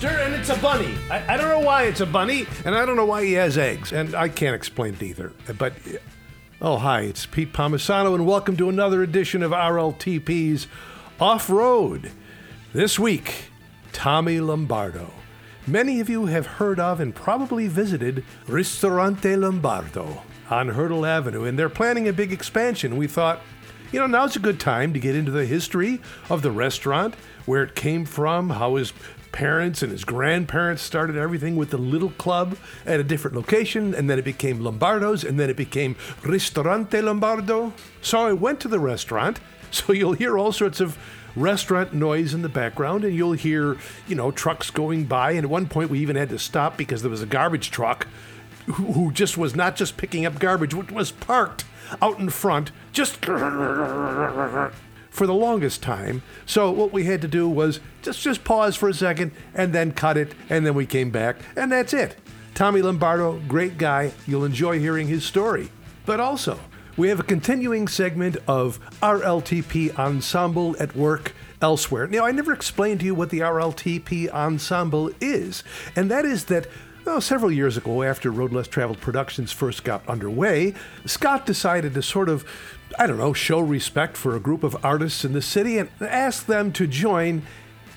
Easter and it's a bunny. I, I don't know why it's a bunny, and I don't know why he has eggs, and I can't explain it either. But, oh, hi, it's Pete Palmisano, and welcome to another edition of RLTP's Off Road. This week, Tommy Lombardo. Many of you have heard of and probably visited Ristorante Lombardo on Hertel Avenue, and they're planning a big expansion. We thought, you know, now's a good time to get into the history of the restaurant, where it came from, how his parents and his grandparents started everything with the little club at a different location, and then it became Lombardo's, and then it became Ristorante Lombardo. So I went to the restaurant, so you'll hear all sorts of restaurant noise in the background, and you'll hear, you know, trucks going by. And at one point, we even had to stop because there was a garbage truck who, just was not just picking up garbage, which was parked out in front, just for the longest time. So what we had to do was just just pause for a second and then cut it, and then we came back, and that's it. Tommy Lombardo, great guy. You'll enjoy hearing his story. But also, we have a continuing segment of RLTP Ensemble at Work Elsewhere. Now, I never explained to you what the RLTP Ensemble is, and that is that well, several years ago, after Road Less Traveled Productions first got underway, Scott decided to sort of, I don't know, show respect for a group of artists in the city and ask them to join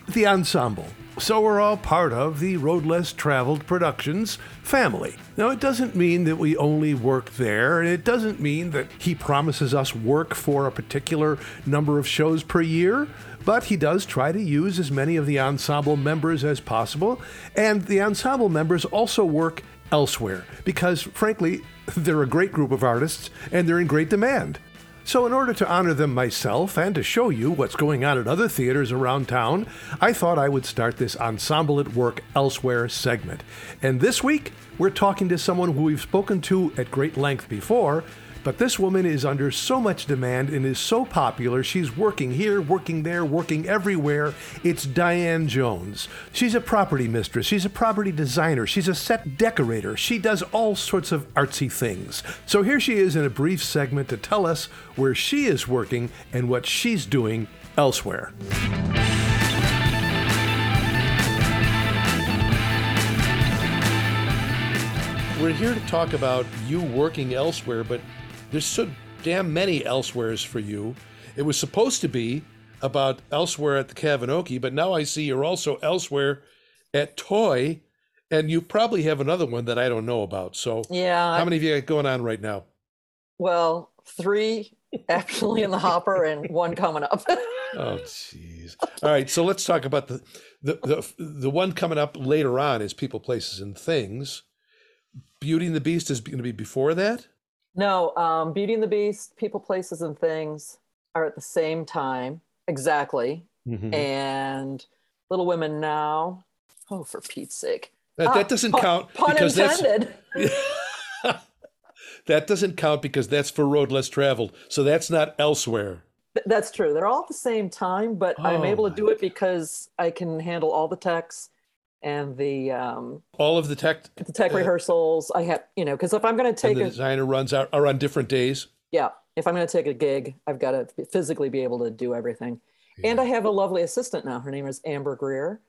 the ensemble. So we're all part of the Road Less Traveled Productions family. Now, it doesn't mean that we only work there, and it doesn't mean that he promises us work for a particular number of shows per year, but he does try to use as many of the ensemble members as possible, and the ensemble members also work elsewhere because, frankly, they're a great group of artists and they're in great demand. So, in order to honor them myself and to show you what's going on at other theaters around town, I thought I would start this Ensemble at Work Elsewhere segment. And this week, we're talking to someone who we've spoken to at great length before, but this woman is under so much demand and is so popular. She's working here, working there, working everywhere. It's Diane Jones. She's a property mistress. She's a property designer. She's a set decorator. She does all sorts of artsy things. So here she is in a brief segment to tell us where she is working and what she's doing elsewhere. We're here to talk about you working elsewhere, but there's so damn many elsewheres for you. It was supposed to be about elsewhere at the Kavinoky, but now I see you're also elsewhere at Toy, and you probably have another one that I don't know about. So, Yeah. how many of you got going on right now? Well, three actually in the hopper and one coming up. Oh, jeez. All right, so let's talk about the, the the the one coming up later on is People, Places, and Things. Beauty and the Beast is going to be before that. No, um, Beauty and the Beast, People, Places, and Things are at the same time exactly, Mhm. and Little Women Now. Oh, for Pete's sake! That, Ah, that doesn't pun- count Pun because that's intended. that doesn't count because that's for road less traveled. So that's not elsewhere. Th- That's true. They're all at the same time, but I'm Oh able to do it because I can handle all the techs and the um, All of the tech the tech Uh, rehearsals. I have, you know, because if I'm going to take the a designer runs are, are on different days. Yeah, if I'm going to take a gig, I've got to physically be able to do everything. And I have a lovely assistant now. Her name is Amber Greer,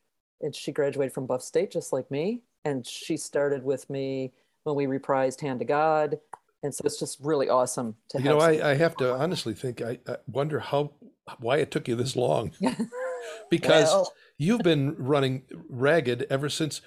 and she graduated from Buff State just like me. And she started with me when we reprised Hand to God. And so it's just really awesome to have You know, I, I have to honestly think I, I wonder how why it took you this long because Well. You've been running ragged ever since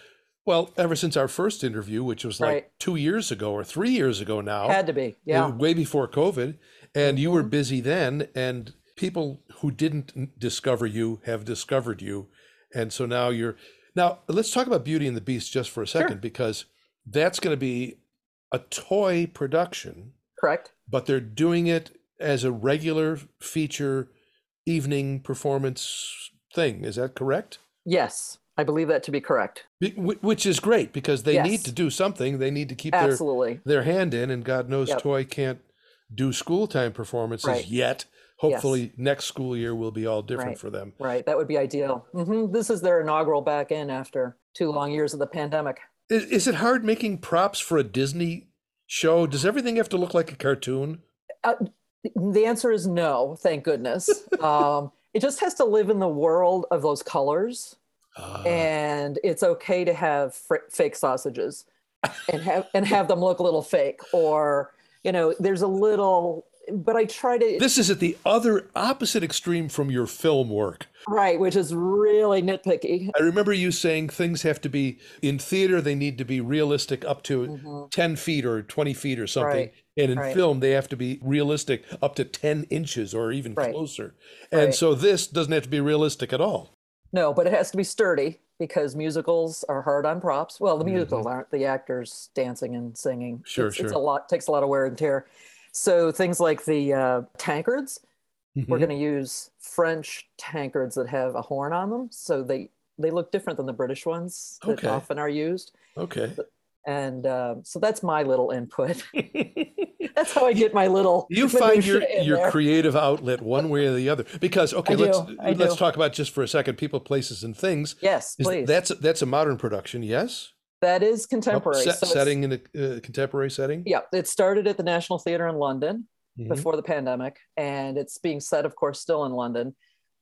well ever since our first interview which was like Right. two years ago or three years ago now had to be. Yeah. way before covid and you were Mhm. busy then and people who didn't discover you have discovered you and so now you're now let's talk about beauty and the beast just for a second because that's going to be a toy production Correct. but they're doing it as a regular feature evening performance thing. Is that correct? Yes, I believe that to be correct. Be- Which is great because they need to do something. They need to keep their, Absolutely. their hand in, and God knows Yep. Toy can't do school time performances Right. yet. Hopefully, next school year will be all different Right. for them. Right. That would be ideal. hmm This is their inaugural back in after two long years of the pandemic. Is, is it hard making props for a Disney show? Does everything have to look like a cartoon? Uh, the answer is no, thank goodness. um, it just has to live in the world of those colors. Ah, and it's okay to have fr- fake sausages and have and have them look a little fake or you know there's a little but i try to this is at the other opposite extreme from your film work. right which is really nitpicky I remember you saying things have to be in theater, they need to be realistic up to 10 feet or 20 feet or something. Mm-hmm. Right, And in right. film, they have to be realistic up to 10 inches or even Right. closer. And so this doesn't have to be realistic at all. no but it has to be sturdy because musicals are hard on props well the musicals aren't the actors dancing and singing Mm-hmm. Sure, it's, it's a lot takes a lot of wear and tear so things like the uh, tankards we're Mhm. going to use french tankards that have a horn on them. So they they look different than the british ones that Okay. often are used. Okay. and um, so that's my little input. That's how i get my little You find your your there. creative outlet one way or the other. Because okay let's let's talk about just for a second people places and things. Yes Is- please. that's that's a modern production yes that is contemporary set- so setting in a uh, contemporary setting yeah it started at the national theater in london Mhm. before the pandemic and it's being set of course still in london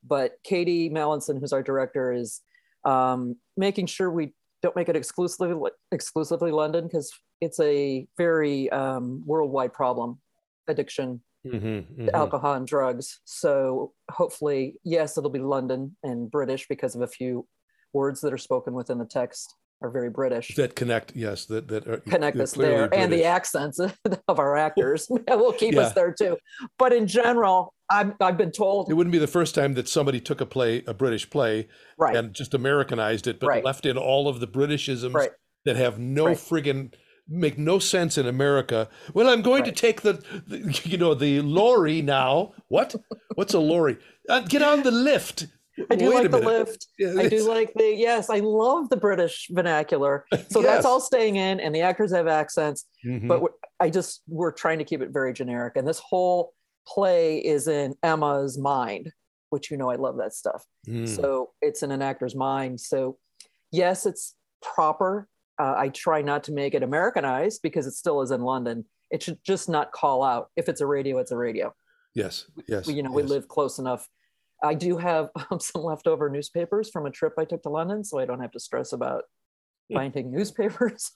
but katie mallinson who's our director is um, making sure we don't make it exclusively exclusively london because it's a very um, worldwide problem addiction Mhm, to mhm. alcohol and drugs so hopefully yes it'll be london and british because of a few words that are spoken within the text are very british that connect yes that that are connect us there and the accents of our actors will keep Yeah. us there too but in general I'm, i've been told it wouldn't be the first time that somebody took a play a british play right and just americanized it but Right. left in all of the britishisms Right. that have no Right. friggin make no sense in america well i'm going Right. to take the, the you know the lorry now what what's a lorry uh, get on the lift i do Wait like the lift. Yeah, i do like the yes i love the british vernacular. So Yes. that's all staying in and the actors have accents Mhm. but we're, i just we're trying to keep it very generic and this whole play is in emma's mind which you know i love that stuff. Mm. so it's in an actor's mind. So yes it's proper. Uh, i try not to make it americanized because it still is in london. It should just not call out. If it's a radio it's a radio. Yes yes we, you know we live close enough i do have um, some leftover newspapers from a trip i took to london so i don't have to stress about finding newspapers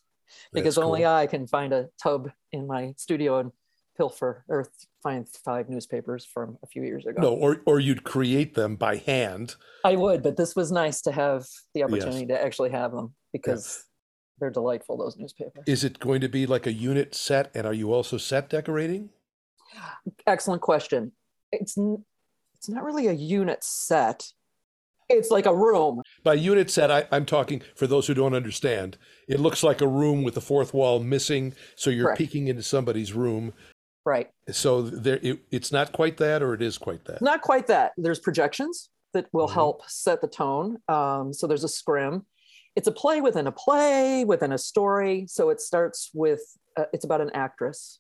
because That's only i can find a tub in my studio and pilfer or find five newspapers from a few years ago no or or you'd create them by hand I would, but this was nice to have the opportunity to actually have them because they're delightful. Those newspapers. is it going to be like a unit set and are you also set decorating Excellent question. It's it's not really a unit set. It's like a room. By unit set, I, I'm talking for those who don't understand. It looks like a room with the fourth wall missing, so you're Correct. peeking into somebody's room. Right. So there, it, it's not quite that, or it is quite that. Not quite that. There's projections that will Mhm. help set the tone. Um, so there's a scrim. It's a play within a play within a story. So it starts with uh, it's about an actress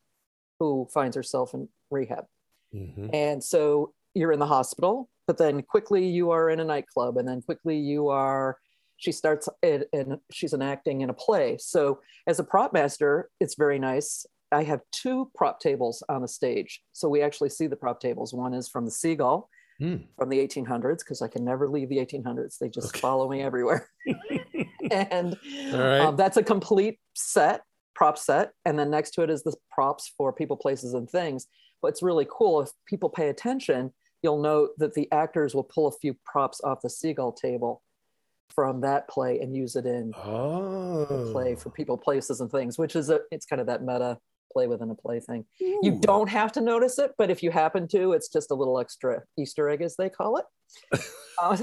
who finds herself in rehab. Mhm. And so you're in the hospital, but then quickly you are in a nightclub, and then quickly you are. She starts in, in she's enacting in a play. So as a prop master, it's very nice. I have two prop tables on the stage, so we actually see the prop tables. One is from the Seagull Hmm. from the 1800s because I can never leave the 1800s. They just Okay. follow me everywhere. and right. um, that's a complete set, prop set. And then next to it is the props for people, places, and things. What's really cool, if people pay attention, you'll note that the actors will pull a few props off the seagull table from that play and use it in oh. the play for people, places, and things, which is a it's kind of that meta play within a play thing. Ooh. You don't have to notice it, but if you happen to, it's just a little extra Easter egg, as they call it. Uh,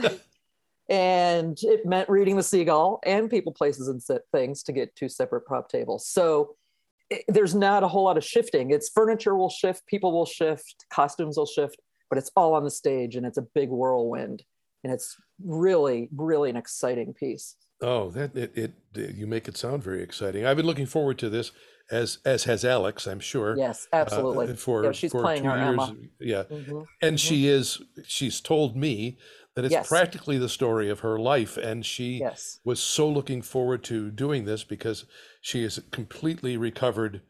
and it meant reading the seagull and people, places, and set things to get two separate prop tables. So it, there's not a whole lot of shifting. It's furniture will shift, people will shift, costumes will shift, but it's all on the stage and it's a big whirlwind. And it's really, really an exciting piece. Oh, that it, it, you make it sound very exciting. I've been looking forward to this, as as has Alex, I'm sure. Yes, uh, absolutely. for yeah, she's for playing two our years. Emma. Yeah, Mhm. and Mhm. she is. She's told me that it's Yes. practically the story of her life, and she Yes. was so looking forward to doing this because she is a completely recovered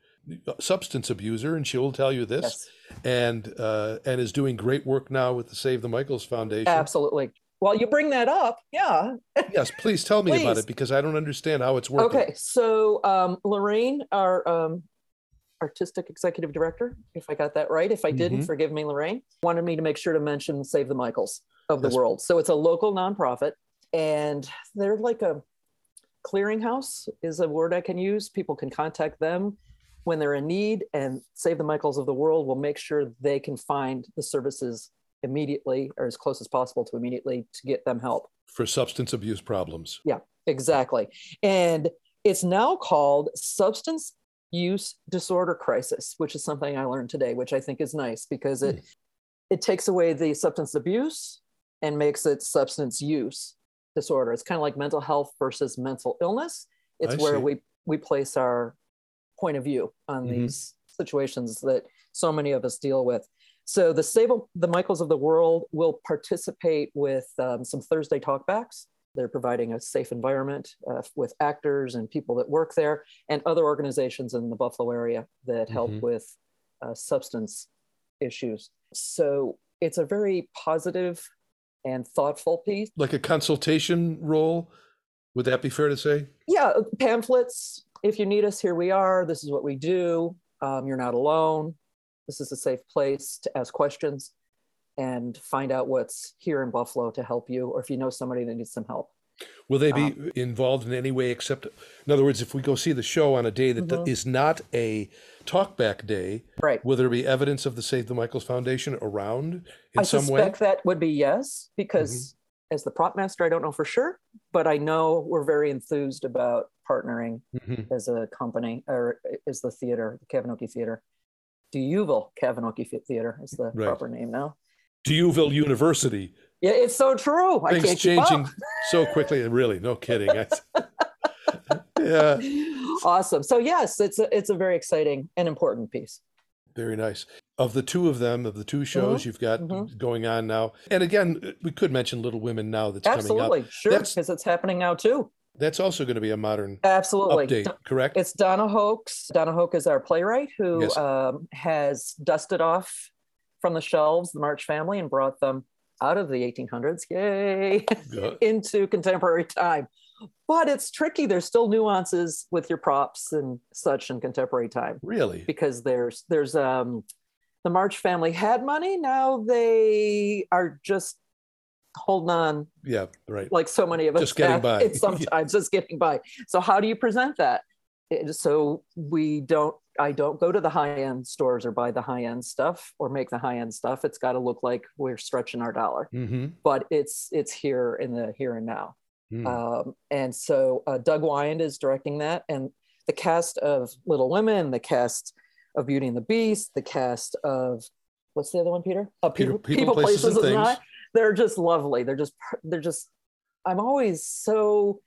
uh, substance abuser, and she will tell you this. Yes. And uh, and is doing great work now with the Save the Michaels Foundation. Absolutely. Well, you bring that up, yeah. yes, please tell me about it because I don't understand how it's working. Okay, so um, Lorraine, our um, artistic executive director, if I got that right. If I didn't, Mhm. forgive me, Lorraine, wanted me to make sure to mention Save the Michaels of the Yes. World. So it's a local nonprofit, and they're like a clearinghouse, is a word I can use. People can contact them when they're in need, and Save the Michaels of the World will make sure they can find the services immediately or as close as possible to immediately to get them help. For substance abuse problems. Yeah exactly. And it's now called substance use disorder crisis, which is something I learned today, which I think is nice because it hmm. it takes away the substance abuse and makes it substance use disorder. It's kind of like mental health versus mental illness. It's I where see. we we place our point of view on Mhm. these situations that so many of us deal with. So the Save, the Michaels of the world will participate with um, some Thursday talkbacks. They're providing a safe environment uh, with actors and people that work there, and other organizations in the Buffalo area that help Mhm. with uh, substance issues. So it's a very positive and thoughtful piece. Like a consultation role. Would that be fair to say? Yeah, pamphlets. If you need us, here we are. This is what we do. Um, you're not alone. This is a safe place to ask questions and find out what's here in Buffalo to help you, or if you know somebody that needs some help. Will they be Um, involved in any way except, in other words, if we go see the show on a day that Mhm. is not a talkback day, Right. will there be evidence of the Save the Michaels Foundation around in I some way? I suspect that would be yes, because as the prop master, I don't know for sure, but I know we're very enthused about partnering Mhm. as a company or as the theater, the Kavinoky Theater. D'Youville Kavinoky Theater is the Right. proper name now. D'Youville University. Yeah, it's so true. Things can't keep up. changing so quickly. Really, no kidding. Yeah, awesome. So yes, it's a it's a very exciting and important piece. Very nice. Of the two of them, of the two shows you've got mhm. going on now, and again, we could mention Little Women now that's coming Absolutely, up. sure, because it's happening now too. That's also going to be a modern Absolutely. update, correct? It's Donna Hoke. Donna Hoke is our playwright who Yes. um, has dusted off from the shelves the March family and brought them out of the 1800s, yay, into contemporary time. But it's tricky. There's still nuances with your props and such in contemporary time Really? because there's there's um the March family had money. Now they are just holding on Yeah, right. like so many of us Just getting by. It's sometimes just getting by. So how do you present that? So we don't. I don't go to the high end stores or buy the high end stuff or make the high end stuff. It's got to look like we're stretching our dollar, Mm-hmm. but it's it's here in the here and now. Mm. Um, and so uh, Doug Weyand is directing that, and the cast of Little Women, the cast of Beauty and the Beast, the cast of what's the other one, Peter? Uh, People- People, Places, and and Things. Not. They're just lovely. They're just they're just. I'm always so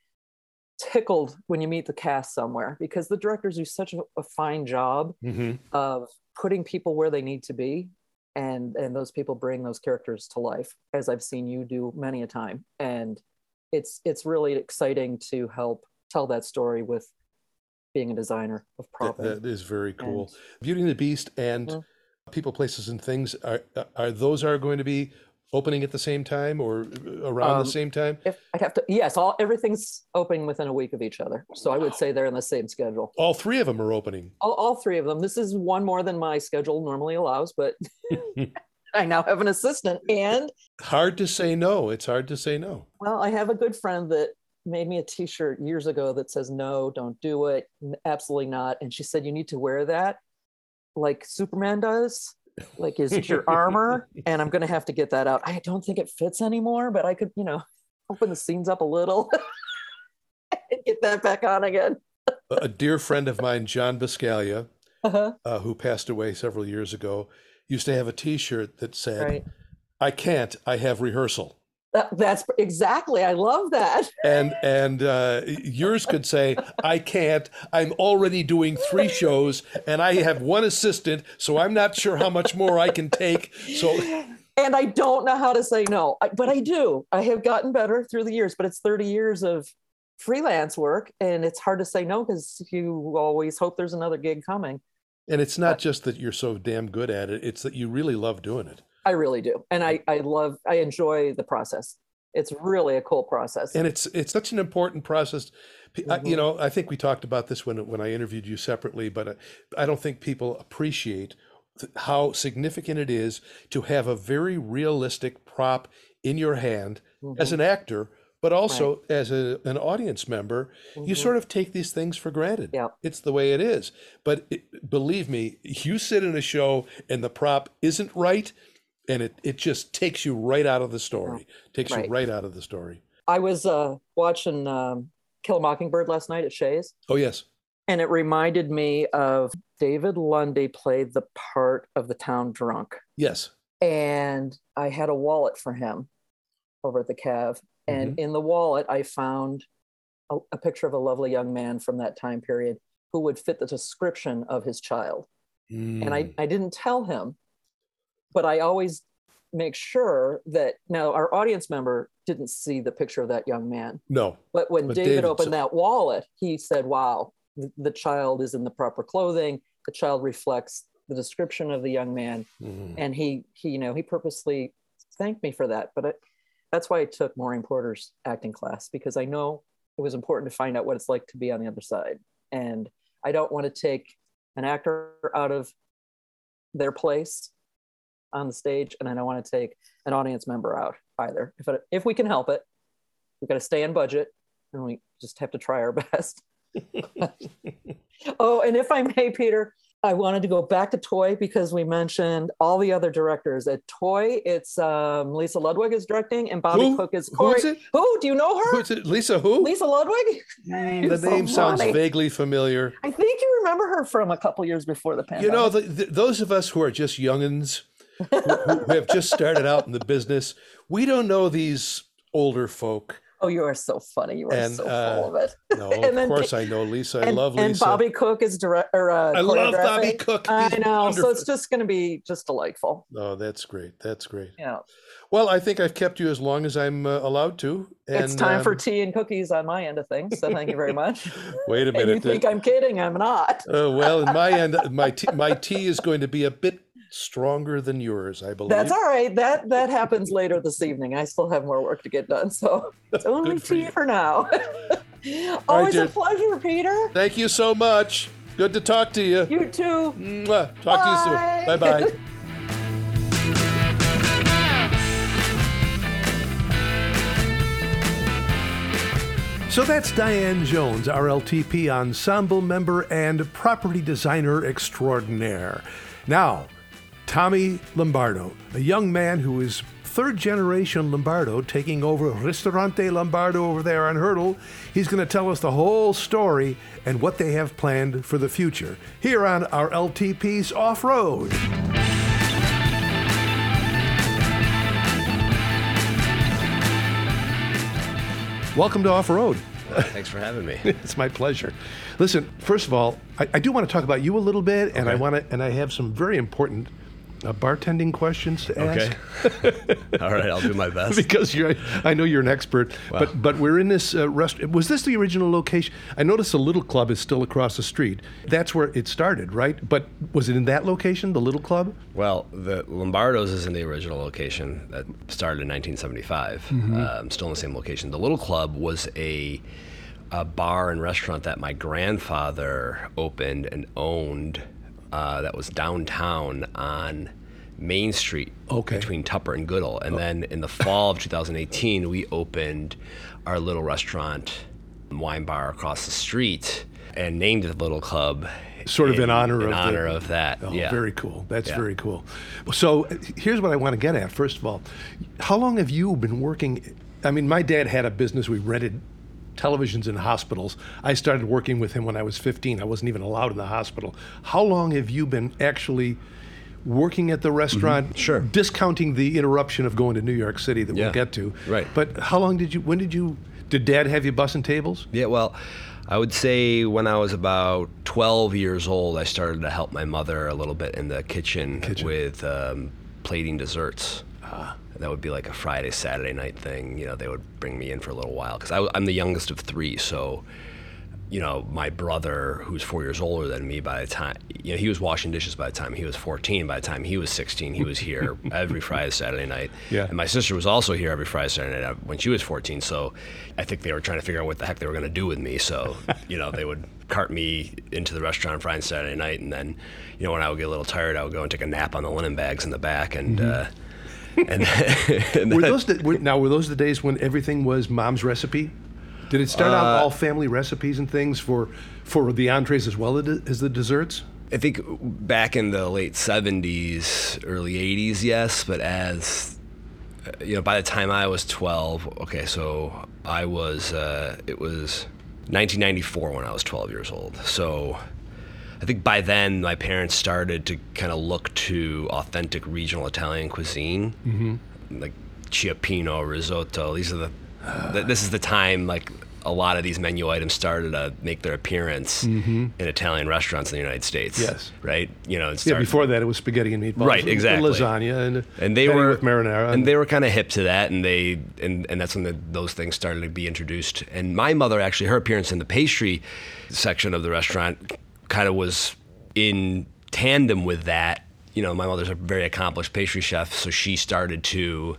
tickled when you meet the cast somewhere because the directors do such a, a fine job hmm of putting people where they need to be and and those people bring those characters to life as i've seen you do many a time and it's it's really exciting to help tell that story with being a designer of That, that is very cool. And- Beauty and the Beast and Mhm. People, Places, and Things are are those are going to be opening at the same time or around Um, the same time? if i'd have to yes all everything's opening within a week of each other so i would say they're in the same schedule All three of them are opening. all, all three of them this is one more than my schedule normally allows but i now have an assistant and Hard to say no. It's hard to say no. Well, I have a good friend that made me a t-shirt years ago that says no, don't do it, absolutely not. And she said you need to wear that like Superman does. Like is it your armor? And I'm going to have to get that out. I don't think it fits anymore, but I could, you know, open the seams up a little and get that back on again. A dear friend of mine, John Biscaglia, Uh-huh. uh, who passed away several years ago, used to have a T-shirt that said, Right. "I can't. I have rehearsal." That, that's exactly. I love that. and and uh, yours could say i can't i'm already doing three shows and i have one assistant so i'm not sure how much more i can take so and I don't know how to say no, but I do. I have gotten better through the years, but it's 30 years of freelance work and it's hard to say no because you always hope there's another gig coming. And it's not just that you're so damn good at it, it's that you really love doing it. I really do. And I, I love, I enjoy the process. It's really a cool process. And it's it's such an important process. Mm-hmm. you know, I think we talked about this when when I interviewed you separately, but I, I don't think people appreciate th- how significant it is to have a very realistic prop in your hand Mm-hmm. as an actor, but also as a, an audience member. You sort of take these things for granted. Mm-hmm. Yeah. It's the way it is. But it, believe me, you sit in a show and the prop isn't right, and it, it just takes you right out of the story. Takes Right. you right out of the story. I was uh, watching um, Kill a Mockingbird last night at Shea's, Oh yes. and it reminded me of David Lundy played the part of the town drunk. Yes. and I had a wallet for him over at the Cav. And in the wallet, I found a, a picture of a lovely young man from that time period who would fit the description of his child. And Mm. I, I didn't tell him, but I always make sure that now our audience member didn't see the picture of that young man. no. But when But David, David opened that wallet, he said, Wow, the, the child is in the proper clothing. The child reflects the description of the young man Mm. and he he you know he purposely thanked me for that but it, that's why i took maureen porter's acting class because i know it was important to find out what it's like to be on the other side. And i don't want to take an actor out of their place on the stage and i don't want to take an audience member out either. If, it, if we can help it we've got to stay in budget and we just have to try our best. Oh and if i may peter I wanted to go back to Toy because we mentioned all the other directors. At Toy, it's um, Lisa Ludwig is directing and Bobby Who? Cook is Who Corey. is it? Who? Do you know her? Who's it? Lisa who? Lisa Ludwig? Mm, You're the so name sounds funny. vaguely familiar. I think you remember her from a couple years before the pandemic. You know, the, the, those of us who are just youngins, who, who have just started out in the business, we don't know these older folk. Oh, you are so funny. You are And, so uh, full of it. No, And of course I know Lisa. I and, love Lisa. and Bobby Cook is direct or uh, I love Bobby. Cook. I know. wonderful. So it's just going to be just delightful. Oh, that's great. That's great. Yeah. Well, I think I've kept you as long as I'm uh, allowed to. And, it's time for um, tea and cookies on my end of things. So thank you very much. Wait a minute. you think I'm kidding? I'm not. Uh, well, in my end, my tea, my tea is going to be a bit stronger than yours, I believe. That's all right. That that happens later this evening. I still have more work to get done, so it's only Good for tea you. for now. right, Always a pleasure, Peter. Thank you so much. Good to talk to you. You too. Mwah. Talk to you soon. Bye. Bye bye. So that's Diane Jones, RLTP ensemble member and property designer extraordinaire. Now, Tommy Lombardo, a young man who is third generation Lombardo, taking over Ristorante Lombardo over there on Hertel. He's going to tell us the whole story and what they have planned for the future here on RLTP's Off Road. Welcome to Off Road. Thanks for having me. It's my pleasure. Listen, first of all, I, I do want to talk about you a little bit, and I want to, and I have some very important uh, bartending questions to Okay. ask. All right, I'll do my best. because you're, I know you're an expert. But but we're in this uh, restaurant. Was this the original location? I noticed the Little Club is still across the street. That's where it started, right? But was it in that location, the Little Club? Well, the Lombardo's is in the original location that started in 1975. Um, still in the same location. The Little Club was a a bar and restaurant that my grandfather opened and owned. Uh, that was downtown on Main Street, Okay. between Tupper and Goodell. And then in the fall of 2018, we opened our little restaurant, wine bar across the street, and named it Little Club. Sort of in honor in of the- honor of that. Oh, yeah. very cool. That's Yeah. very cool. So here's what I want to get at. First of all, how long have you been working? I mean, my dad had a business. We rented televisions in hospitals. I started working with him when I was 15. I wasn't even allowed in the hospital. How long have you been actually working at the restaurant? Mm-hmm. Sure. Discounting the interruption of going to New York City that we'll get to. Right. But how long did you? When did you? Did Dad have you bussing tables? Yeah, well, I would say when I was about 12 years old, I started to help my mother a little bit in the kitchen, with um, plating desserts. That would be like a Friday, Saturday night thing. You know, they would bring me in for a little while because I'm the youngest of three, so you know, my brother, who's four years older than me, by the time you know he was washing dishes by the time he was 14. By the time he was 16, he was here every Friday, Saturday night. Yeah. And my sister was also here every Friday, Saturday night when she was 14. So I think they were trying to figure out what the heck they were going to do with me. So you know, they would cart me into the restaurant Friday and Saturday night, and then you know when I would get a little tired, I would go and take a nap on the linen bags in the back, and. Uh, and, and Were those the, were, now were those the days when everything was mom's recipe? Did it start Uh, out all family recipes and things for for the entrees as well as the desserts? I think back in the late 70s, early 80s, yes, but as uh, you know, by the time I was 12, okay, so I was uh, it was 1994 when I was 12 years old. So I think by then my parents started to kind of look to authentic regional Italian cuisine, mm-hmm. like cioppino, risotto. These are the th- this is the time like a lot of these menu items started to make their appearance in Italian restaurants in the United States. Yes. right. You know, and Yeah, before that it was spaghetti and meatballs, Right, and exactly. lasagna, and and they were with marinara, and they were kind of hip to that, and they and, and that's when the, those things started to be introduced. And my mother actually, her appearance in the pastry section of the restaurant, kind of was in tandem with that. You know, my mother's a very accomplished pastry chef, so she started to,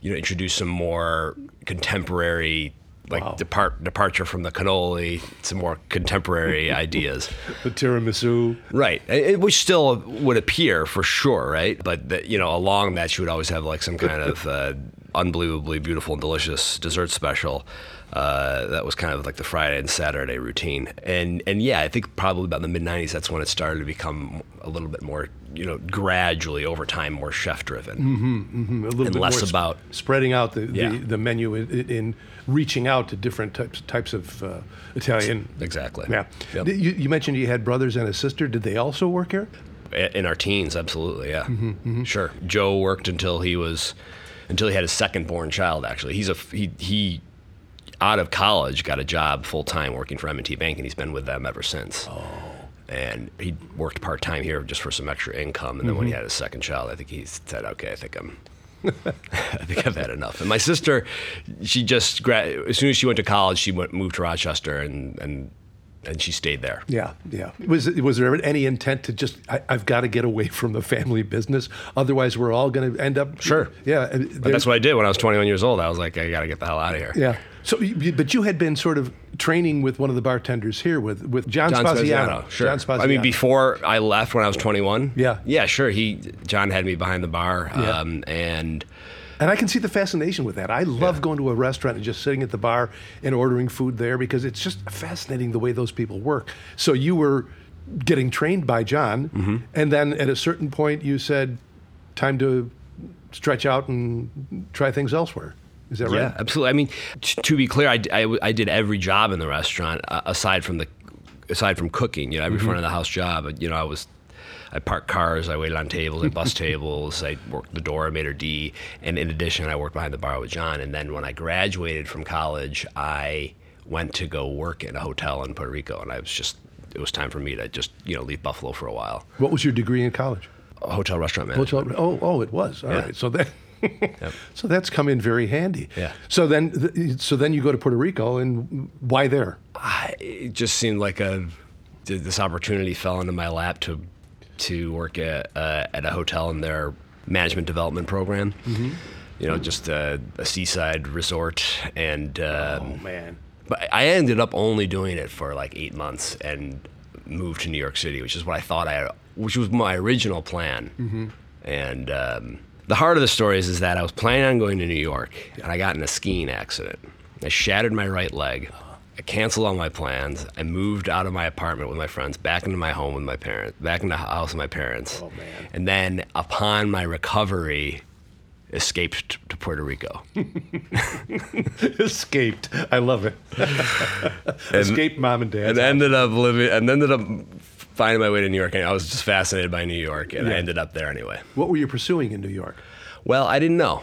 you know, introduce some more contemporary. Like Wow. depart departure from the cannoli, some more contemporary ideas. the tiramisu. Right, It- which still would appear for sure, right? But that, you know, along that, she would always have like some kind of uh, unbelievably beautiful and delicious dessert special. Uh, that was kind of like the Friday and Saturday routine, and and yeah, I think probably about the mid '90s, that's when it started to become a little bit more, you know, gradually over time more chef driven. a little And bit less about- spreading out the, Yeah. the, the menu in, in reaching out to different types types of uh, Italian. Exactly. Yeah. Yep. You, you mentioned you had brothers and a sister. Did they also work here? in our teens absolutely yeah Mm-hmm, sure joe worked until he was until he had his second born child actually he's a he he out of college got a job full time working for m&t bank and he's been with them ever since oh and he worked part time here just for some extra income and then when Mm-hmm. he had his second child i think he said okay i think i'm I think I've had enough. And my sister, she just gra- as soon as she went to college, she went moved to Rochester and and and she stayed there. Yeah, yeah. Was was there ever any intent to just I, I've got to get away from the family business, otherwise we're all going to end up. Sure. Yeah. But that's what I did when I was 21 years old. I was like, I got to get the hell out of here. Yeah. So, but you had been sort of training with one of the bartenders here with with John, John Spaziano. Spaziano, sure. John Spaziano. I mean, before I left when I was 21. Yeah. Yeah, sure. He John had me behind the bar, Yeah. um, and And I can see the fascination with that. I love going to a restaurant and just sitting at the bar and ordering food there because it's just fascinating the way those people work. So you were getting trained by John, Mm-hmm. and then at a certain point you said, "Time to stretch out and try things elsewhere." Is that right? yeah, absolutely. I mean, t- to be clear, I I did every job in the restaurant uh, aside from the aside from cooking. You know, every front of the house job. You know, I was. I parked cars. I waited on tables. I bus tables. I worked the door. I maître d'. And in addition, I worked behind the bar with John. And then when I graduated from college, I went to go work in a hotel in Puerto Rico. And I was just, it was time for me to just, you know, leave Buffalo for a while. What was your degree in college? A hotel restaurant manager. Hotel. Oh, oh, it was. All right. Yeah. So that. So that's come in very handy. Yeah. So then, so then you go to Puerto Rico, and why there? I, it just seemed like a this opportunity fell into my lap to to work at uh, at a hotel in their management development program. Mm-hmm. You know, just a, a seaside resort, and um, Oh, man. but I ended up only doing it for like eight months and moved to New York City, which is what I thought I, which was my original plan. Mm-hmm. And um, the heart of the story is, is that I was planning on going to New York, and I got in a skiing accident. I shattered my right leg. I canceled all my plans. I moved out of my apartment with my friends, back into my home with my parents, back into the house with my parents. Oh, man. And then upon my recovery, escaped to Puerto Rico. Escaped. I love it. Escaped mom and dad. and ended up living and ended up finding my way to New York. And I was just fascinated by New York, and I ended up there anyway. What were you pursuing in New York? Well, I didn't know.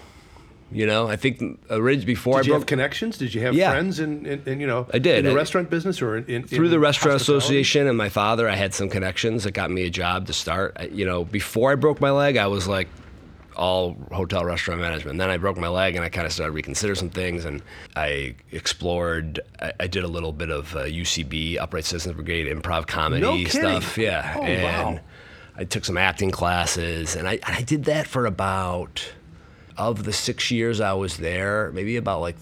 You know, I think orig- before Did you I have broke connections? Did you have Yeah. friends in, in, in you know? I did. in the I- restaurant business or in, in through the restaurant association and my father, I had some connections that got me a job to start. I, you know, before I broke my leg, I was like, all hotel restaurant management. And then I broke my leg and I kind of started to reconsider some things and I explored. I, I did a little bit of uh, UCB Upright Citizens Brigade improv comedy No stuff. Yeah, Oh, and wow. I took some acting classes and I, I did that for about of the six years I was there, maybe about like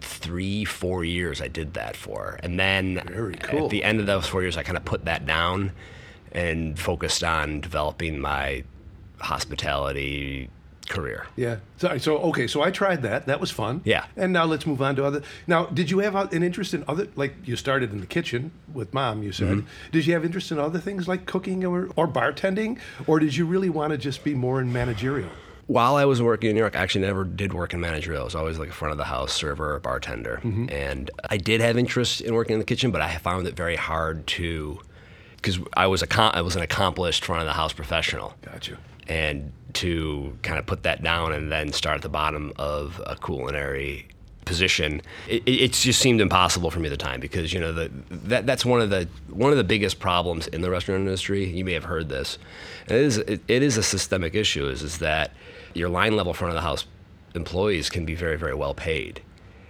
three, four years I did that for. And then cool. at the end of those four years, I kind of put that down and focused on developing my hospitality career. Yeah. So, so okay. So I tried that. That was fun. Yeah. And now let's move on to other. Now, did you have an interest in other? Like you started in the kitchen with mom. You said. Mm-hmm. Did you have interest in other things like cooking or, or bartending, or did you really want to just be more in managerial? While I was working in New York, I actually never did work in managerial. I was always like a front of the house server or bartender. And I did have interest in working in the kitchen, but I found it very hard to, because I was a con- I was an accomplished front of the house professional. Gotcha. And to kind of put that down and then start at the bottom of a culinary position it, it just seemed impossible for me at the time because you know the, that that's one of the one of the biggest problems in the restaurant industry. You may have heard this. It is it, it is a systemic issue is is that your line level front of the house employees can be very very well paid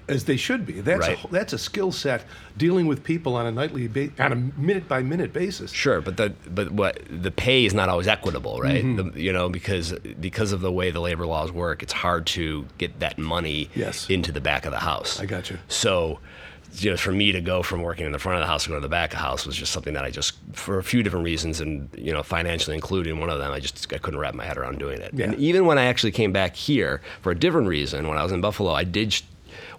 As they should be. That's Right. a, that's a skill set dealing with people on a nightly ba- on a minute by minute basis. Sure, but the but what the pay is not always equitable, right? Mm-hmm. The, you know, because because of the way the labor laws work, it's hard to get that money Yes. into the back of the house. I got you. So, you know, for me to go from working in the front of the house to go to the back of the house was just something that I just, for a few different reasons, and you know, financially including one of them, I just I couldn't wrap my head around doing it. Yeah. And even when I actually came back here for a different reason, when I was in Buffalo, I did.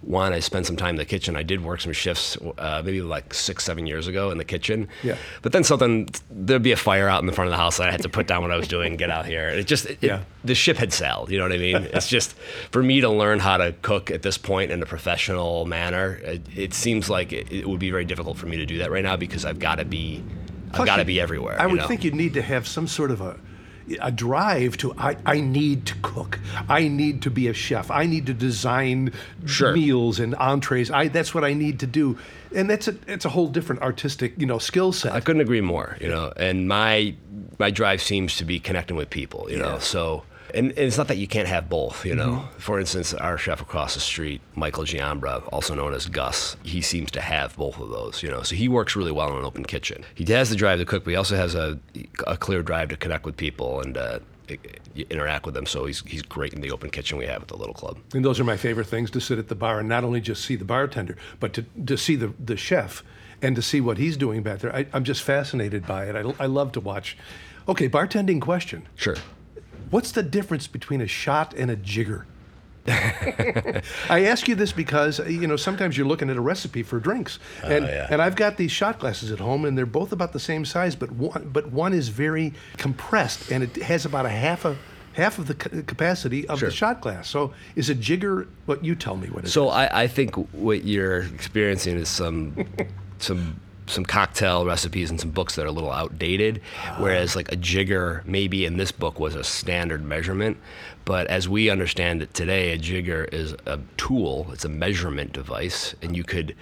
One, I spent some time in the kitchen. I did work some shifts, uh, maybe like six, seven years ago in the kitchen. Yeah. But then something, there'd be a fire out in the front of the house. And I had to put down what I was doing and get out here. It just, it, Yeah. the ship had sailed. You know what I mean? It's just for me to learn how to cook at this point in a professional manner. It, it seems like it, it would be very difficult for me to do that right now because I've got to be, I've got to be everywhere. I would know? think you'd need to have some sort of a a drive to I, I need to cook. I need to be a chef. I need to design Sure. meals and entrees. I that's what I need to do. And that's a it's a whole different artistic, you know, skill set. I couldn't agree more. You know, and my my drive seems to be connecting with people. You know, so. And, and it's not that you can't have both, you know. Mm-hmm. For instance, our chef across the street, Michael Giambra, also known as Gus, he seems to have both of those, you know. So he works really well in an open kitchen. He has the drive to cook, but he also has a, a clear drive to connect with people and uh, interact with them. So he's, he's great in the open kitchen we have at the Little Club. And those are my favorite things to sit at the bar and not only just see the bartender, but to, to see the, the chef and to see what he's doing back there. I, I'm just fascinated by it. I, I love to watch. Okay, bartending question. Sure. What's the difference between a shot and a jigger? I ask you this because you know sometimes you're looking at a recipe for drinks, oh, and Oh, yeah. and I've got these shot glasses at home, and they're both about the same size, but one but one is very compressed, and it has about a half a half of the ca- capacity of Sure. the shot glass. So is a jigger? What you tell me what it is? So I, I think what you're experiencing is some some some cocktail recipes and some books that are a little outdated, whereas like a jigger maybe in this book was a standard measurement, but as we understand it today, a jigger is a tool. It's a measurement device, and you could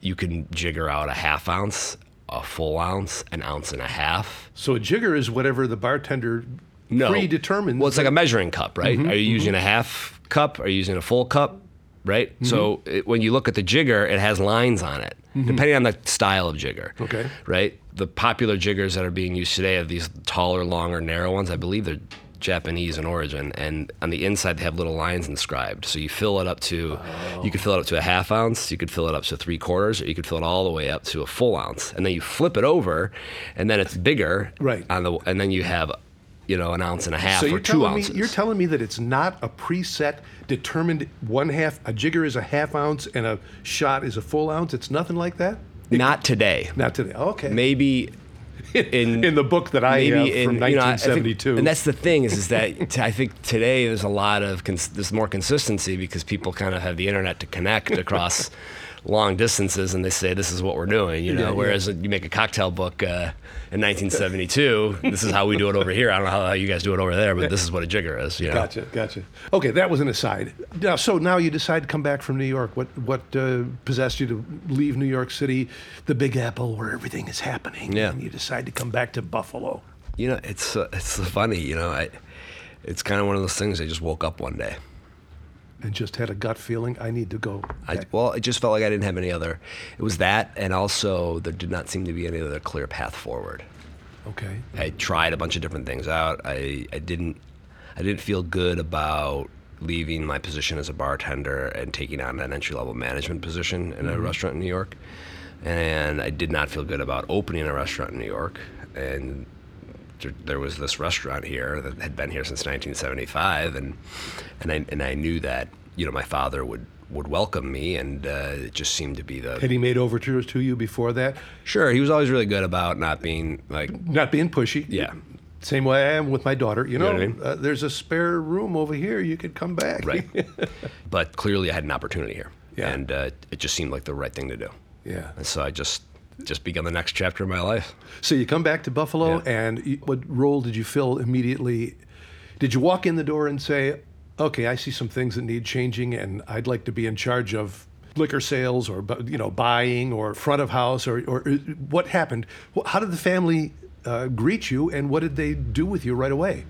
you can jigger out a half ounce, a full ounce, an ounce and a half. So a jigger is whatever the bartender No. predetermines. Well, it's like a measuring cup, right? Mm-hmm, Are you using a half cup? Are you using a full cup? Right. Mm-hmm. So it, when you look at the jigger, it has lines on it, depending on the style of jigger. Okay. Right. The popular jiggers that are being used today are these taller, longer, narrow ones. I believe they're Japanese in origin, and on the inside they have little lines inscribed. So you fill it up to, you could fill it up to a half ounce, you could fill it up to three quarters, or you could fill it all the way up to a full ounce, and then you flip it over, and then it's bigger. Right. On the and then you have, you know, an ounce and a half so or you're two telling ounces. me you're telling me that it's not a preset determined one half a jigger is a half ounce and a shot is a full ounce. It's nothing like that. Not today. Not today. Oh, okay. Maybe in in the book that I maybe have in from you know, think- 1972. and that's the thing is, is that t- I think today there's a lot of cons- there's more consistency because people kind of have the internet to connect across long distances and they say this is what we're doing, you know. Yeah, yeah. Whereas you make a cocktail book uh, in 1972, this is how we do it over here. I don't know how, you guys do it over there, but this is what a jigger is. You know? Gotcha, gotcha. Okay, that was an aside. Now, so now you decide to come back from New York. What what uh, possessed you to leave New York City, the Big Apple, where everything is happening? Yeah. And you decide to come back to Buffalo. You know, it's uh, it's funny. You know, I it's kind of one of those things. I just woke up one day. And just had a gut feeling I need to go. I, well, it just felt like I didn't have any other. It was that, and also there did not seem to be any other clear path forward. okay. I tried a bunch of different things out. I, I didn't I didn't feel good about leaving my position as a bartender and taking on an entry level management position in a mm-hmm. restaurant in New York. And I did not feel good about opening a restaurant in New York. And there, there was this restaurant here that had been here since 1975, and and I and I knew that you know my father would would welcome me, and uh, it just seemed to be the Had he made overtures to you before that? sure. He was always really good about not being like Not being pushy. Yeah. Same way I am with my daughter. You know, know I mean? uh, there's a spare room over here. You could come back. Right. but clearly, I had an opportunity here, Yeah. and uh, it just seemed like the right thing to do. yeah. And so I just just began the next chapter of my life. So you come back to Buffalo, Yeah. and you- what role did you fill immediately? Did you walk in the door and say, "Okay, I see some things that need changing, and I'd like to be in charge of liquor sales, or you know, buying, or front of house, or, or uh, what happened? How did the family uh, greet you, and what did they do with you right away?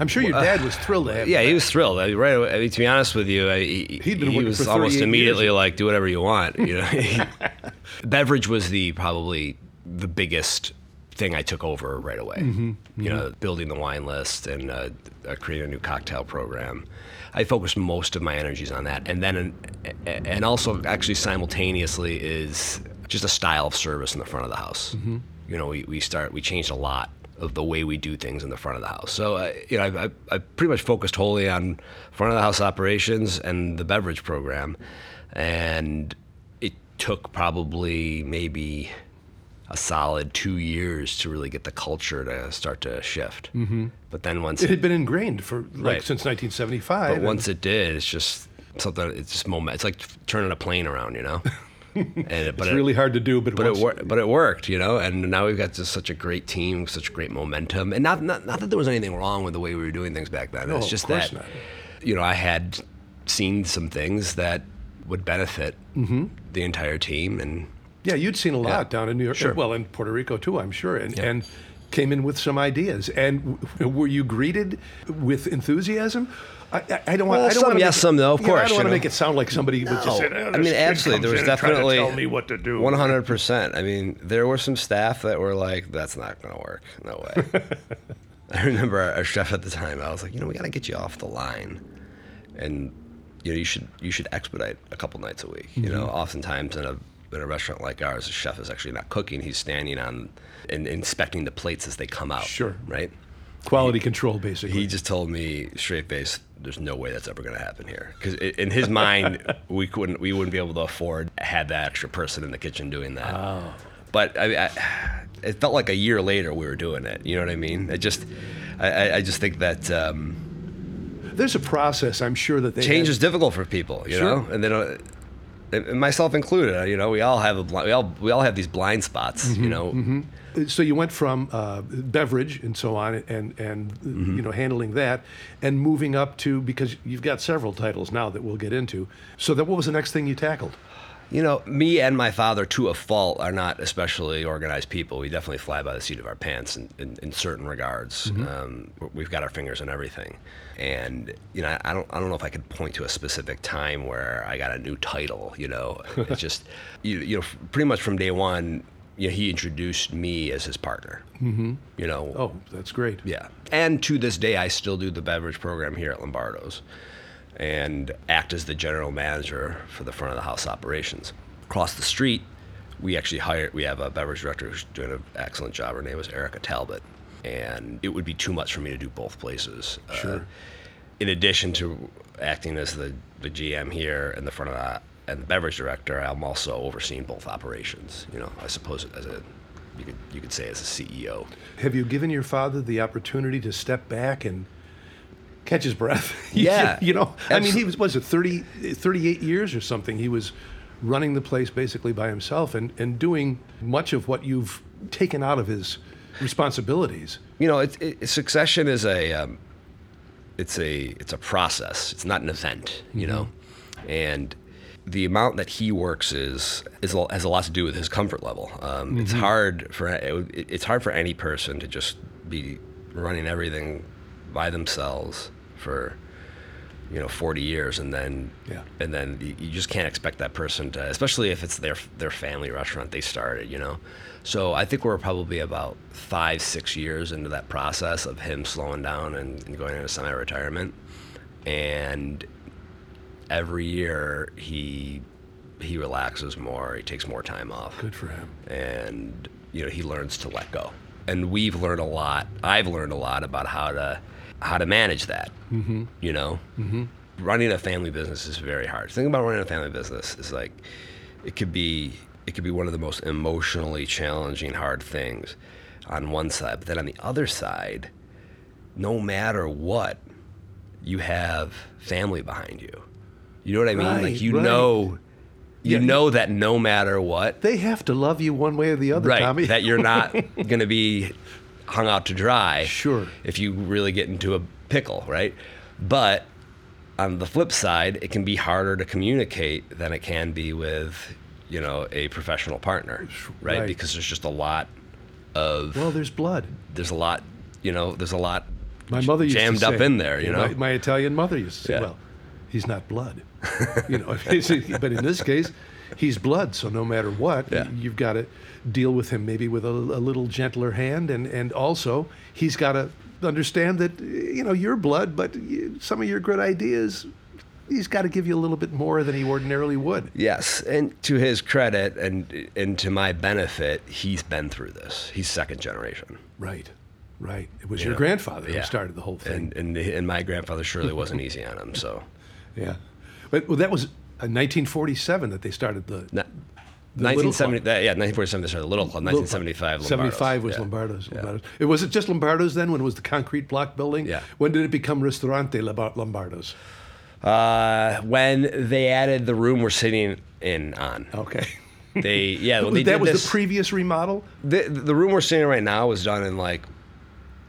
I'm sure your dad was thrilled to have you Yeah, he was thrilled. I, right away, I mean, to be honest with you, I, he, he was almost immediately years. like, "Do whatever you want." You know, beverage was the probably the biggest thing I took over right away. Mm-hmm. You know, building the wine list and uh, uh, creating a new cocktail program. I focused most of my energies on that, and then and also actually simultaneously is just a style of service in the front of the house. Mm-hmm. You know, we, we start we changed a lot of the way we do things in the front of the house. So uh, you know, I, I, I pretty much focused wholly on front of the house operations and the beverage program, and it took probably maybe a solid two years to really get the culture to start to shift. Mm-hmm. But then once It had been ingrained for like Right. since 1975. but once it did, it's just something. It's just moment. It's like turning a plane around, you know. and it, but it's it, really hard to do, but, but it wor- but it worked, you know. And now we've got just such a great team, such great momentum, and not not, not that there was anything wrong with the way we were doing things back then. No, it's just that not. you know I had seen some things that would benefit Mm-hmm. the entire team, and Yeah, you'd seen a lot down in New York, Sure. well, in Puerto Rico too, I'm sure, and, Yeah. and came in with some ideas. And w- were you greeted with enthusiasm? I, I, don't want. Well, I don't some want to yes, some no, of you know, I don't want to make it sound like somebody was just saying. "Oh, I mean, absolutely, there was in and trying to definitely tell me what to do. One hundred percent. I mean, there were some staff that were like, "That's not going to work. No way." I remember our, our chef at the time. I was like, "You know, we got to get you off the line, and you know, you should you should expedite a couple nights a week. You know, Mm-hmm. oftentimes in a in a restaurant like ours, the chef is actually not cooking; he's standing on and inspecting the plates as they come out. Sure. right? Quality control, basically. He just told me straight face, "There's no way that's ever going to happen here." Because in his mind, we couldn't, we wouldn't be able to afford to have that extra person in the kitchen doing that. Oh. But I, I, it felt like a year later we were doing it. You know what I mean? It just, I, I- just think that um, There's a process, I'm sure that they change had- is difficult for people. You Sure. know, and they don't. Myself included, you know, we all have a we all we all have these blind spots, Mm-hmm, you know. so you went from uh, beverage and so on, and and Mm-hmm. you know handling that, and moving up to because you've got several titles now that we'll get into. So that what was the next thing you tackled? You know, me and my father, to a fault, are not especially organized people. We definitely fly by the seat of our pants in, in, in certain regards. Um, we've got our fingers in everything, and you know, I don't, I don't know if I could point to a specific time where I got a new title. You know, it's just, you, you know, pretty much from day one, you know, he introduced me as his partner. Mm-hmm. You know, Oh, that's great. yeah. And to this day, I still do the beverage program here at Lombardo's and act as the general manager for the front of the house operations. Across the street, we actually hired, we have a beverage director who's doing an excellent job. Her name is Erica Talbot. And it would be too much for me to do both places. Uh, Sure. in addition to acting as the, the GM here in the front of the and the beverage director, I'm also overseeing both operations. You know, I suppose as a you could you could say as a CEO. Have you given your father the opportunity to step back and catch his breath? Yeah. you know, I mean, he was was it 30, 38 years or something. He was running the place basically by himself and and doing much of what you've taken out of his responsibilities. you know, it, it, succession is a um, it's a it's a process. It's not an event, you know, and the amount that he works is is has a lot to do with his comfort level. Um, It's hard for it, it's hard for any person to just be running everything by themselves for you know 40 years and then Yeah. and then you, just can't expect that person to especially if it's their their family restaurant they started you know so i think we're probably about five six years into that process of him slowing down and, and going into semi-retirement and every year he he relaxes more he takes more time off Good for him. and you know he learns to let go and we've learned a lot i've learned a lot about how to how to manage that mm-hmm. you know mm-hmm. running a family business is very hard the thing about running a family business is like it could be it could be one of the most emotionally challenging hard things on one side but then on the other side no matter what you have family behind you you know what i mean Right, like you right. know you Yeah, know that no matter what They have to love you one way or the other, right Tommy. that you're not going to be hung out to dry Sure. if you really get into a pickle right but on the flip side it can be harder to communicate than it can be with you know a professional partner right, Right. because there's just a lot of well, there's blood. there's a lot you know there's a lot My mother used jammed to up in there you know My, my Italian mother used to say, Yeah. "Well, he's not blood." you know, but in this case, he's blood. So no matter what, Yeah. you've got to deal with him maybe with a, a little gentler hand, and and also he's got to understand that you know you're blood, but you, some of your good ideas. He's got to give you a little bit more than he ordinarily would. Yes, and to his credit and and to my benefit, he's been through this. He's second generation. Right, right. It was you your know? grandfather Yeah. who started the whole thing. And and and my grandfather surely wasn't easy on him. So, yeah, but well, that was uh, in 1947 that they started the. Na- The Little 1970, that, yeah, 1947 they started Little Club. 1975, Lombardo's. 75 was yeah. Lombardo's. Yeah. It was it just Lombardo's then when it was the concrete block building? Yeah. When did it become Ristorante Lombardo's? Uh, when they added the room we're sitting in on, Okay. they yeah, they that was this, the previous remodel? the, the room we're sitting in right now was done in like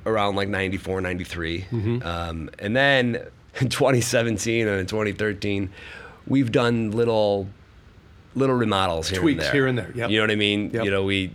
around like 94 93 Mm-hmm. um, and then in 2017 and in 2013 we've done little little remodels here Tweaks and there here and there, yep. you know what i mean Yep. you know we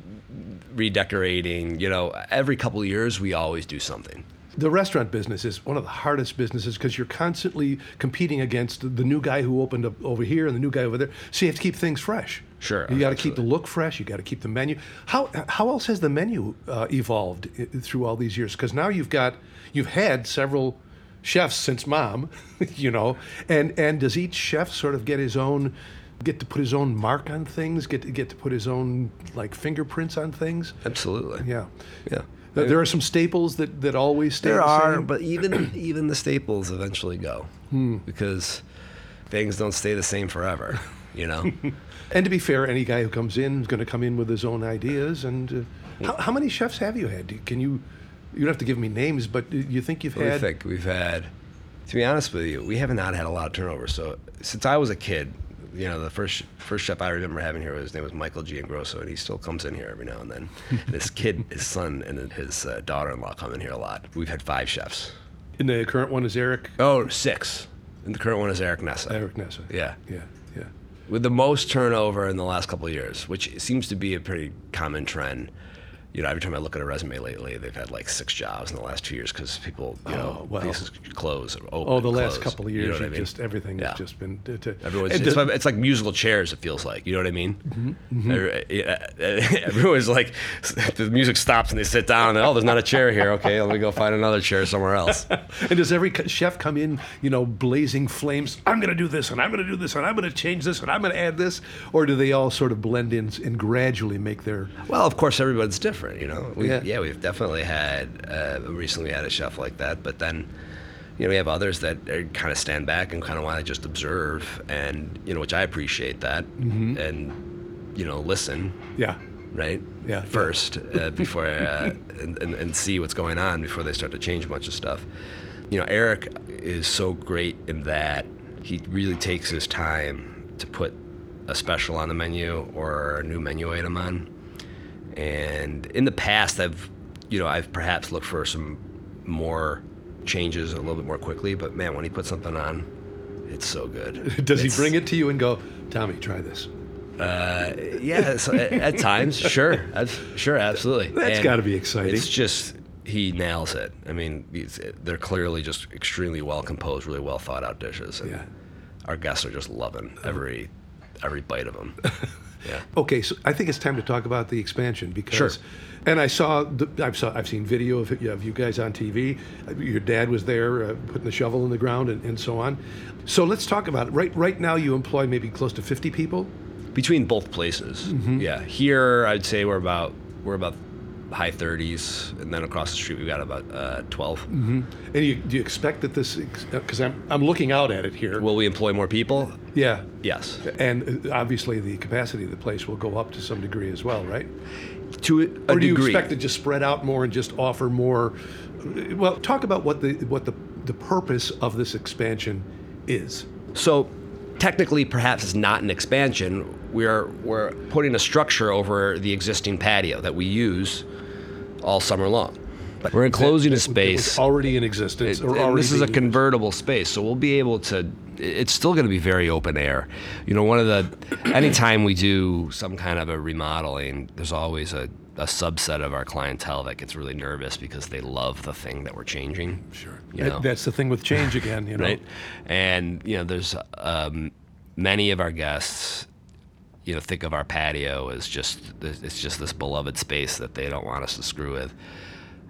redecorating you know every couple of years we always do something The restaurant business is one of the hardest businesses because you're constantly competing against the new guy who opened up over here and the new guy over there. So you have to keep things fresh. Sure, You got to keep the look fresh. You got to keep the menu. How how else has the menu uh, evolved through all these years? Because now you've got you've had several chefs since mom, you know, and and does each chef sort of get his own get to put his own mark on things, get to get to put his own like fingerprints on things? absolutely Yeah. yeah There there are some staples that, that always stay There the are, but even even the staples eventually go Hmm. because things don't stay the same forever. You know, And to be fair, any guy who comes in is going to come in with his own ideas. And uh, how, how many chefs have you had? Can you? You don't have to give me names, but you think you've What do you think we've had? To be honest with you, we have not had a lot of turnover. So since I was a kid, you know, the first first chef I remember having here, was his name was Michael Giangrosso, and he still comes in here every now and then. and his kid, his son, and his uh, daughter-in-law come in here a lot. We've had five chefs. And the current one is Eric. Oh, six. And the current one is Eric Nessa. Eric Nessa. Yeah. Yeah. Yeah. with the most turnover in the last couple of years, which seems to be a pretty common trend. You know, every time I look at a resume lately, they've had like six jobs in the last two years because people, you know, Oh, well. places close open. Oh, the last couple of years, You know I mean? just everything Yeah. has just been. Everyone's, and it's, to- it's like musical chairs. It feels like you know what I mean. Mm-hmm, yeah, Everyone's like, the music stops and they sit down. And, oh, there's not a chair here. Okay, let me go find another chair somewhere else. and does every chef come in, you know, blazing flames? I'm going to do this, and I'm going to do this, and I'm going to change this, and I'm going to add this, or do they all sort of blend in and gradually make their? Well, of course, everybody's different. You know, we, Yeah. yeah. we've definitely had uh, recently had a chef like that, but then you know we have others that kind of stand back and kind of want to just observe, and you know, which I appreciate that, Mm-hmm. and you know, listen, Yeah. right? Yeah. First, uh, before uh, and, and, and see what's going on before they start to change a bunch of stuff. You know, Eric is so great in that he really takes his time to put a special on the menu or a new menu item on. And in the past, I've, you know, I've perhaps looked for some more changes a little bit more quickly. But man, when he puts something on, it's so good. Does he bring it to you and go, Tommy, try this? Uh, yeah, so at, at times, sure, That's- sure, absolutely. That's gotta be exciting. It's just he nails it. I mean, they're clearly just extremely well composed, really well thought out dishes. And Yeah. Our guests are just loving uh-huh. every every bite of them. yeah. Okay, so I think it's time to talk about the expansion because, Sure. and I saw, the, I've saw, I've seen video of, of you guys on TV. Your dad was there uh, putting the shovel in the ground and, and so on. So let's talk about it. Right, right now you employ maybe close to 50 people. Between both places, Mm-hmm. yeah. Here, I'd say we're about we're about high 30s, and then across the street we've got about uh, 12. Mm-hmm. And you, do you expect that this, because I'm, I'm looking out at it here. Will we employ more people? yeah. Yes. And uh, obviously the capacity of the place will go up to some degree as well, right? To a or do you degree. expect to just spread out more and just offer more? Well, talk about what the what the the purpose of this expansion is. So technically, perhaps it's not an expansion. We're we're putting a structure over the existing patio that we use all summer long. We're enclosing a That- was space. already in existence. It- or already this is a being used. convertible space, so we'll be able to. It's still going to be very open air. You know, one of the anytime we do some kind of a remodeling, there's always a, a subset of our clientele that gets really nervous because they love the thing that we're changing. Sure. You know? That's the thing with change again, you know. right? And you know, there's um, many of our guests. You know, think of our patio as just it's just this beloved space that they don't want us to screw with.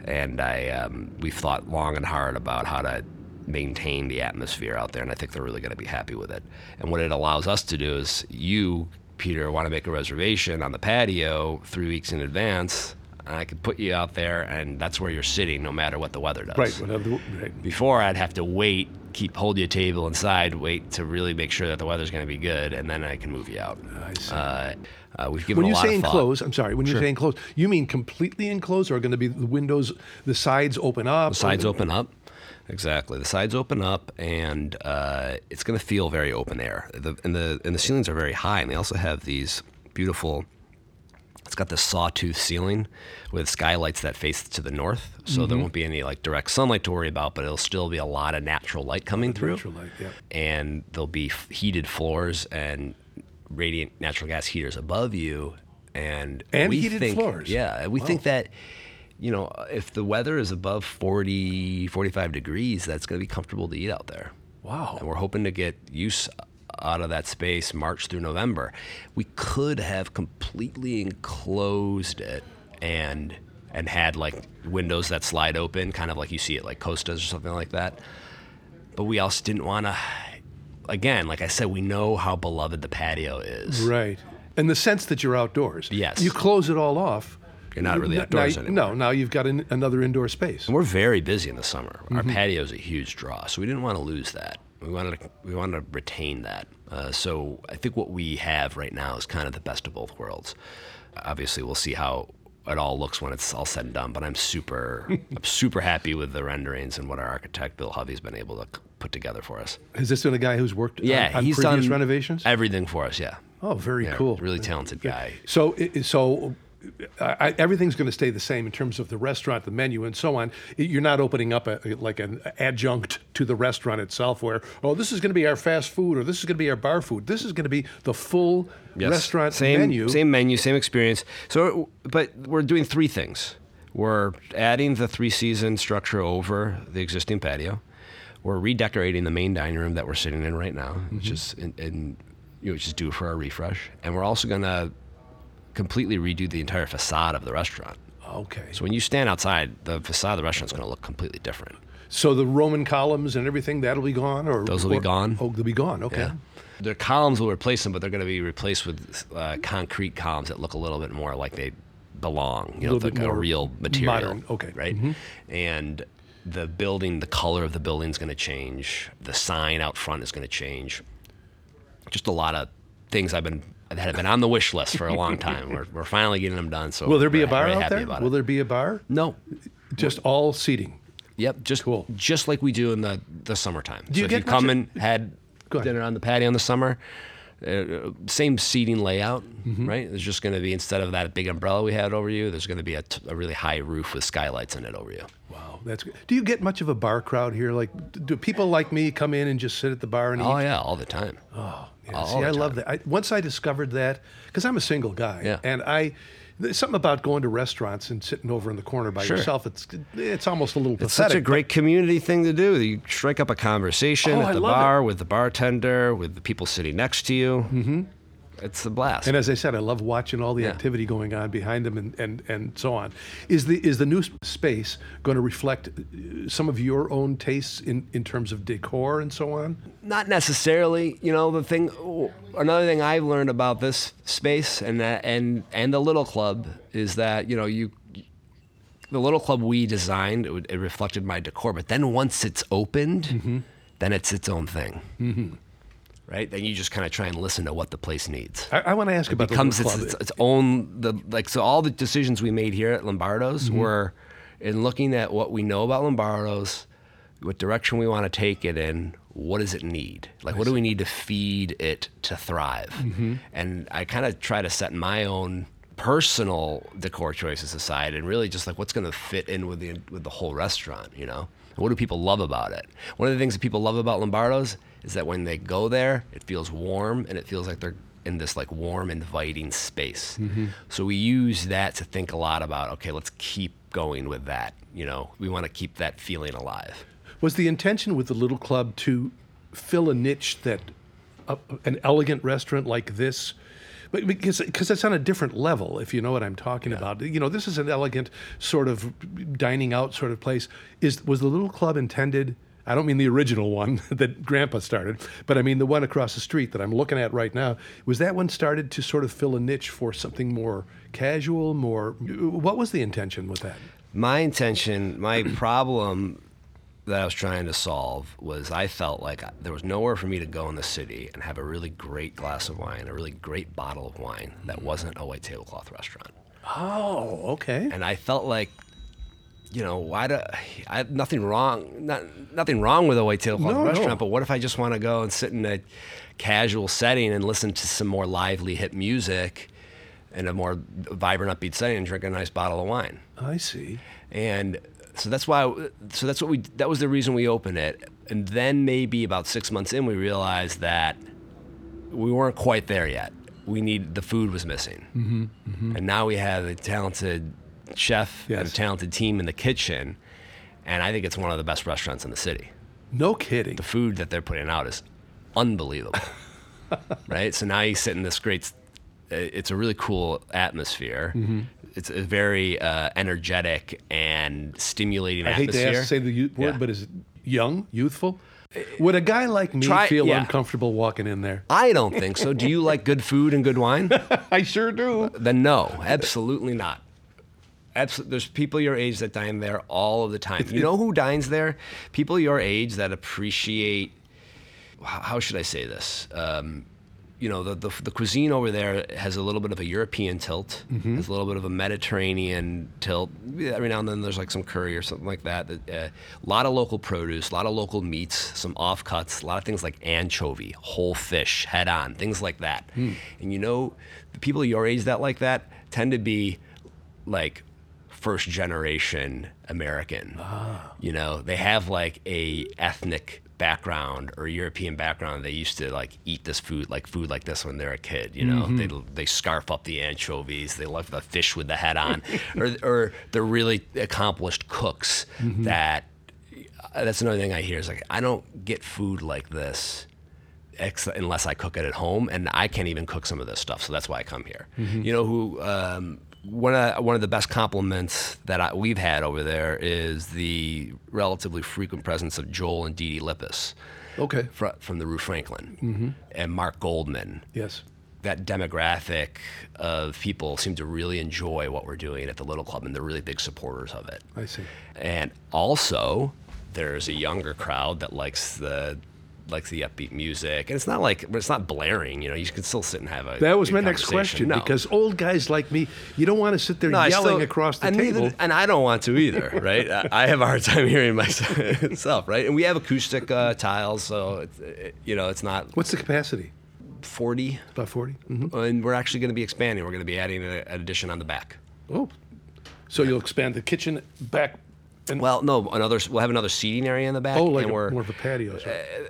And I, um, we've thought long and hard about how to maintain the atmosphere out there, and I think they're really going to be happy with it. And what it allows us to do is, you, Peter, want to make a reservation on the patio three weeks in advance. And I could put you out there, and that's where you're sitting, no matter what the weather does. Right. Whatever. the- right. Before I'd have to wait, keep hold you a table inside, wait to really make sure that the weather's going to be good, and then I can move you out. I see. Uh, uh, we've given When a you lot say of enclosed, I'm sorry. When you Sure. say enclosed, you mean completely enclosed, or are going to be the windows, the sides open up? The sides open up. Exactly. The sides open up, and uh, it's going to feel very open air. The, and the and the ceilings are very high, and they also have these beautiful. It's got this sawtooth ceiling with skylights that face to the north, so Mm-hmm. there won't be any like direct sunlight to worry about, but it'll still be a lot of natural light coming through. Natural light, yeah. and there'll be f- heated floors and radiant natural gas heaters above you and And we heated think, floors. yeah we think that you know uh, if the weather is above 40 45 degrees that's going to be comfortable to eat out there Wow. and we're hoping to get use uh, out of that space March through November. We could have completely enclosed it and and had like windows that slide open, kind of like you see it like Costas or something like that. But we also didn't want to. Again, like I said, we know how beloved the patio is. Right. And the sense that you're outdoors. Yes. You close it all off. You're not really outdoors now, anymore. No, now you've got an, another indoor space. And we're very busy in the summer. Our Mm-hmm. patio is a huge draw, so we didn't want to lose that. We wanted to, we wanted to retain that. Uh, so I think what we have right now is kind of the best of both worlds. Obviously, we'll see how it all looks when it's all said and done. But I'm super, I'm super happy with the renderings and what our architect Bill Hovey's been able to put together for us. Has this been a guy who's worked Yeah, on, on he's previous done renovations? Everything for us. Yeah. oh, very Yeah, cool. Really talented guy. So, so I, I- everything's going to stay the same in terms of the restaurant, the menu, and so on. You're not opening up a, like an adjunct to the restaurant itself, where oh, this is going to be our fast food or this is going to be our bar food. This is going to be the full Yes. restaurant same, menu. Same menu, same experience. So, but we're doing three things. We're adding the three season structure over the existing patio. We're redecorating the main dining room that we're sitting in right now, which Mm-hmm. is in, in you know, which is due for our refresh. And we're also going to completely redo the entire facade of the restaurant. Okay. So when you stand outside, the facade of the restaurant is going to look completely different. So the Roman columns and everything that'll be gone, or Those will be gone. Oh, they'll be gone. Okay. Yeah. The columns will replace them, but they're going to be replaced with uh, concrete columns that look a little bit more like they belong, you know, like a real material. modern, okay. Mm-hmm. Right? And the building, the color of the building is going to change. The sign out front is going to change. Just a lot of things I've been that have been on the wish list for a long time. We're, we're finally getting them done. So Will there be a bar very out there? Will it. there be a bar? No. Just all seating. Yep, just Cool. just like we do in the, the summertime. Do you so get if you come and had dinner on the patio in the summer, uh, same seating layout, Mm-hmm. right? There's just going to be instead of that big umbrella we had over you, there's going to be a, t- a really high roof with skylights in it over you. Wow. that's good. Do you get much of a bar crowd here? Like, do people like me come in and just sit at the bar and Oh eat? yeah, all the time. Yeah, see, I love that. I, once I discovered that, because I'm a single guy, Yeah. and I, there's something about going to restaurants and sitting over in the corner by Sure. yourself. It's it's almost a little It's pathetic. such a great community thing to do. You strike up a conversation Oh, at the love it. bar with the bartender, with the people sitting next to you. Mm-hmm. It's a blast. And as I said, I love watching all the Yeah. activity going on behind them and, and, and so on. Is the is the new space going to reflect uh, some of your own tastes in, in terms of decor and so on? Not necessarily. You know, the thing. Another thing I've learned about this space and that and and the little club is that you know you. The little club we designed, it, would- it reflected my decor, but then once it's opened, Mm-hmm. then it's its own thing. Mm-hmm. Right? Then you just kind of try and listen to what the place needs. I, I want to ask about becomes the its, its, its own the like so all the decisions we made here at Lombardo's Mm-hmm. were in looking at what we know about Lombardo's, what direction we want to take it in, what does it need? Like what do we need to feed it to thrive? Mm-hmm. And I kind of try to set my own personal decor choices aside and really just like what's going to fit in with the with the whole restaurant, you know? What do people love about it? One of the things that people love about Lombardo's is that when they go there, it feels warm and it feels like they're in this like warm, inviting space. So we use that to think a lot about. Okay, let's keep going with that. You know, we want to keep that feeling alive. Was the intention with the little club to fill a niche that uh, an elegant restaurant like this? but Because, because it's on a different level, if you know what I'm talking about. You know, this is an elegant sort of dining out sort of place. Is was the little club intended? I don't mean the original one that Grandpa started, but I mean the one across the street that I'm looking at right now. Was that one started to sort of fill a niche for something more casual, more? What was the intention with that? My intention, my problem that I was trying to solve was I felt like there was nowhere for me to go in the city and have a really great glass of wine, a really great bottle of wine that wasn't a white tablecloth restaurant. Oh, okay. and I felt like, you know, why do I have nothing wrong, not, nothing wrong with a white tablecloth No, no. restaurant, but what if I just want to go and sit in a casual setting and listen to some more lively hip music in a more vibrant, upbeat setting and drink a nice bottle of wine? I see. And so that's why, so that's what we, that was the reason we opened it. And then maybe about six months in, we realized that we weren't quite there yet. We need, the food was missing. Mm-hmm, And now we have a talented chef and a talented team in the kitchen. And I think it's one of the best restaurants in the city. No kidding. The food that they're putting out is unbelievable. right? So now you sit in this great, it's a really cool atmosphere. Mm-hmm. It's a very uh, energetic and stimulating I hate to atmosphere. to say the word, Yeah. but is it young, youthful? Would a guy like me Try- feel yeah. uncomfortable walking in there? I don't think so. Do you like good food and good wine? I sure do. Then no, absolutely not. Absol- there's people your age that dine there all of the time. You know who dines there? People your age that appreciate. How should I say this? Um, you know, the, the the cuisine over there has a little bit of a European tilt. Has a little bit of a Mediterranean tilt. Every now and then there's like some curry or something like that. that, uh, A lot of local produce, a lot of local meats, some offcuts, a lot of things like anchovy, whole fish, head on, things like that. And you know, the people your age that like that tend to be like first generation American. Ah. You know, they have like a ethnic background or European background. They used to like eat this food like food like this when they're a kid. You know, mm-hmm. they they scarf up the anchovies. They love the fish with the head on, or or they're really accomplished cooks mm-hmm. that. Uh, that's another thing I hear is like I don't get food like this unless I cook it at home, and I can't even cook some of this stuff. So that's why I come here. Mm-hmm. You know who? Um, one of one of the best compliments that I, we've had over there is the relatively frequent presence of Joel and Dee Dee Lippis Okay. fr- from the Rue Franklin mm-hmm. and Mark Goldman. Yes. That demographic of people seem to really enjoy what we're doing at the Little Club, and they're really big supporters of it. I see. And also, there's a younger crowd that likes the likes the upbeat music, and it's not like it's not blaring. You know, you can still sit and have a. That was my next question No. because old guys like me, you don't want to sit there No, yelling still- across the and table. neither- and I don't want to either, right? I- I have a hard time hearing myself, right? And we have acoustic uh, tiles, so it's, it, you know it's not What's the capacity? 40, About 40? Mm-hmm. and we're actually going to be expanding. We're going to be adding an addition on the back. Oh. So you'll expand the kitchen back well, no, another. We'll have another seating area in the back. Oh, like and a, we're, more of a patio. of.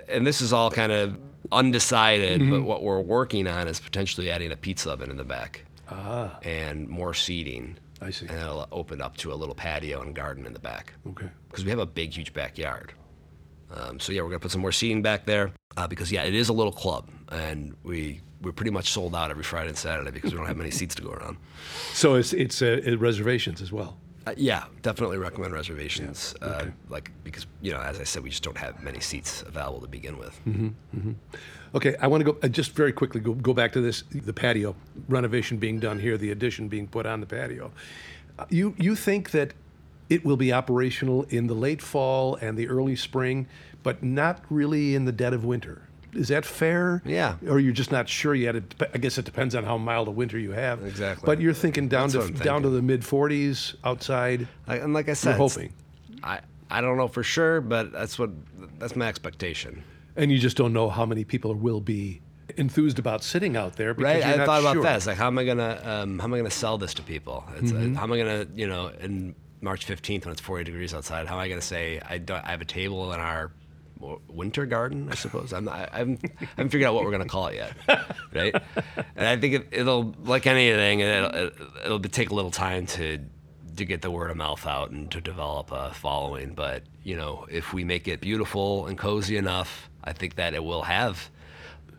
and this is all kind of undecided, Mm-hmm. but what we're working on is potentially adding a pizza oven in the back Ah, and more seating. I see. And it'll open up to a little patio and garden in the back Okay. because we have a big, huge backyard. Um, so yeah, we're gonna put some more seating back there uh, because yeah, it is a little club, and we we're pretty much sold out every Friday and Saturday because we don't have many seats to go around. So it's it's uh, uh, reservations as well. Uh, yeah, definitely recommend reservations. Uh, like because you know, as I said, we just don't have many seats available to begin with. Okay, I want to go uh, just very quickly go, go back to this the patio renovation being done here, the addition being put on the patio. Uh, You you think that it will be operational in the late fall and the early spring, but not really in the dead of winter. Is that fair? Yeah. Or you're just not sure yet? It, I guess it depends on how mild a winter you have. Exactly. But you're thinking down That's to I'm down to the mid 40s outside. I, and like I said, You're hoping, I I don't know for sure, but that's what that's my expectation. and you just don't know how many people will be enthused about sitting out there because Right? I thought about sure. that. It's like, how am I gonna um, how am I gonna sell this to people? It's, uh, Mm-hmm. how am I gonna you know in March fifteenth when it's forty degrees outside? How am I gonna say I don't I have a table in our winter garden? I suppose I'm I, I'm I haven't figured out what we're gonna call it yet, right? And I think it, it'll like anything, it'll, it'll, take a little time to to get the word of mouth out and to develop a following. But you know, if we make it beautiful and cozy enough, I think that it will have.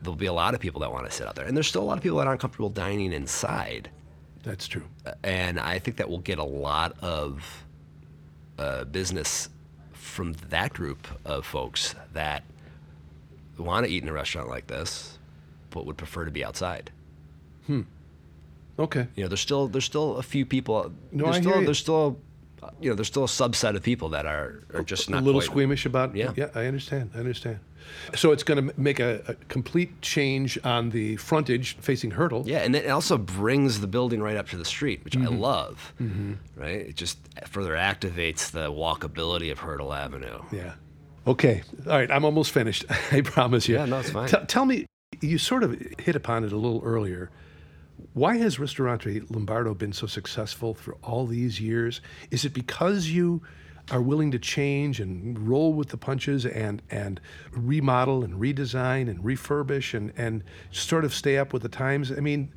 There'll be a lot of people that want to sit out there, and there's still a lot of people that aren't comfortable dining inside. That's true. And I think that we'll get a lot of uh, business from that group of folks that want to eat in a restaurant like this, but would prefer to be outside. Okay. You know, there's still there's still a few people. No, there's I still hear you. there's still uh, you know there's still a subset of people that are are just not a little quite- squeamish about. Yeah. yeah, I understand. I understand. So it's going to make a, a complete change on the frontage facing Hertel. Yeah, and it also brings the building right up to the street, which Mm-hmm. I love. Right? It just further activates the walkability of Hertel Avenue. Yeah. Okay. All right. I'm almost finished. I promise you. Yeah, no, it's fine. T- tell me, you sort of hit upon it a little earlier. Why has Ristorante Lombardo been so successful for all these years? Is it because you are willing to change and roll with the punches and and remodel and redesign and refurbish and and sort of stay up with the times? I mean,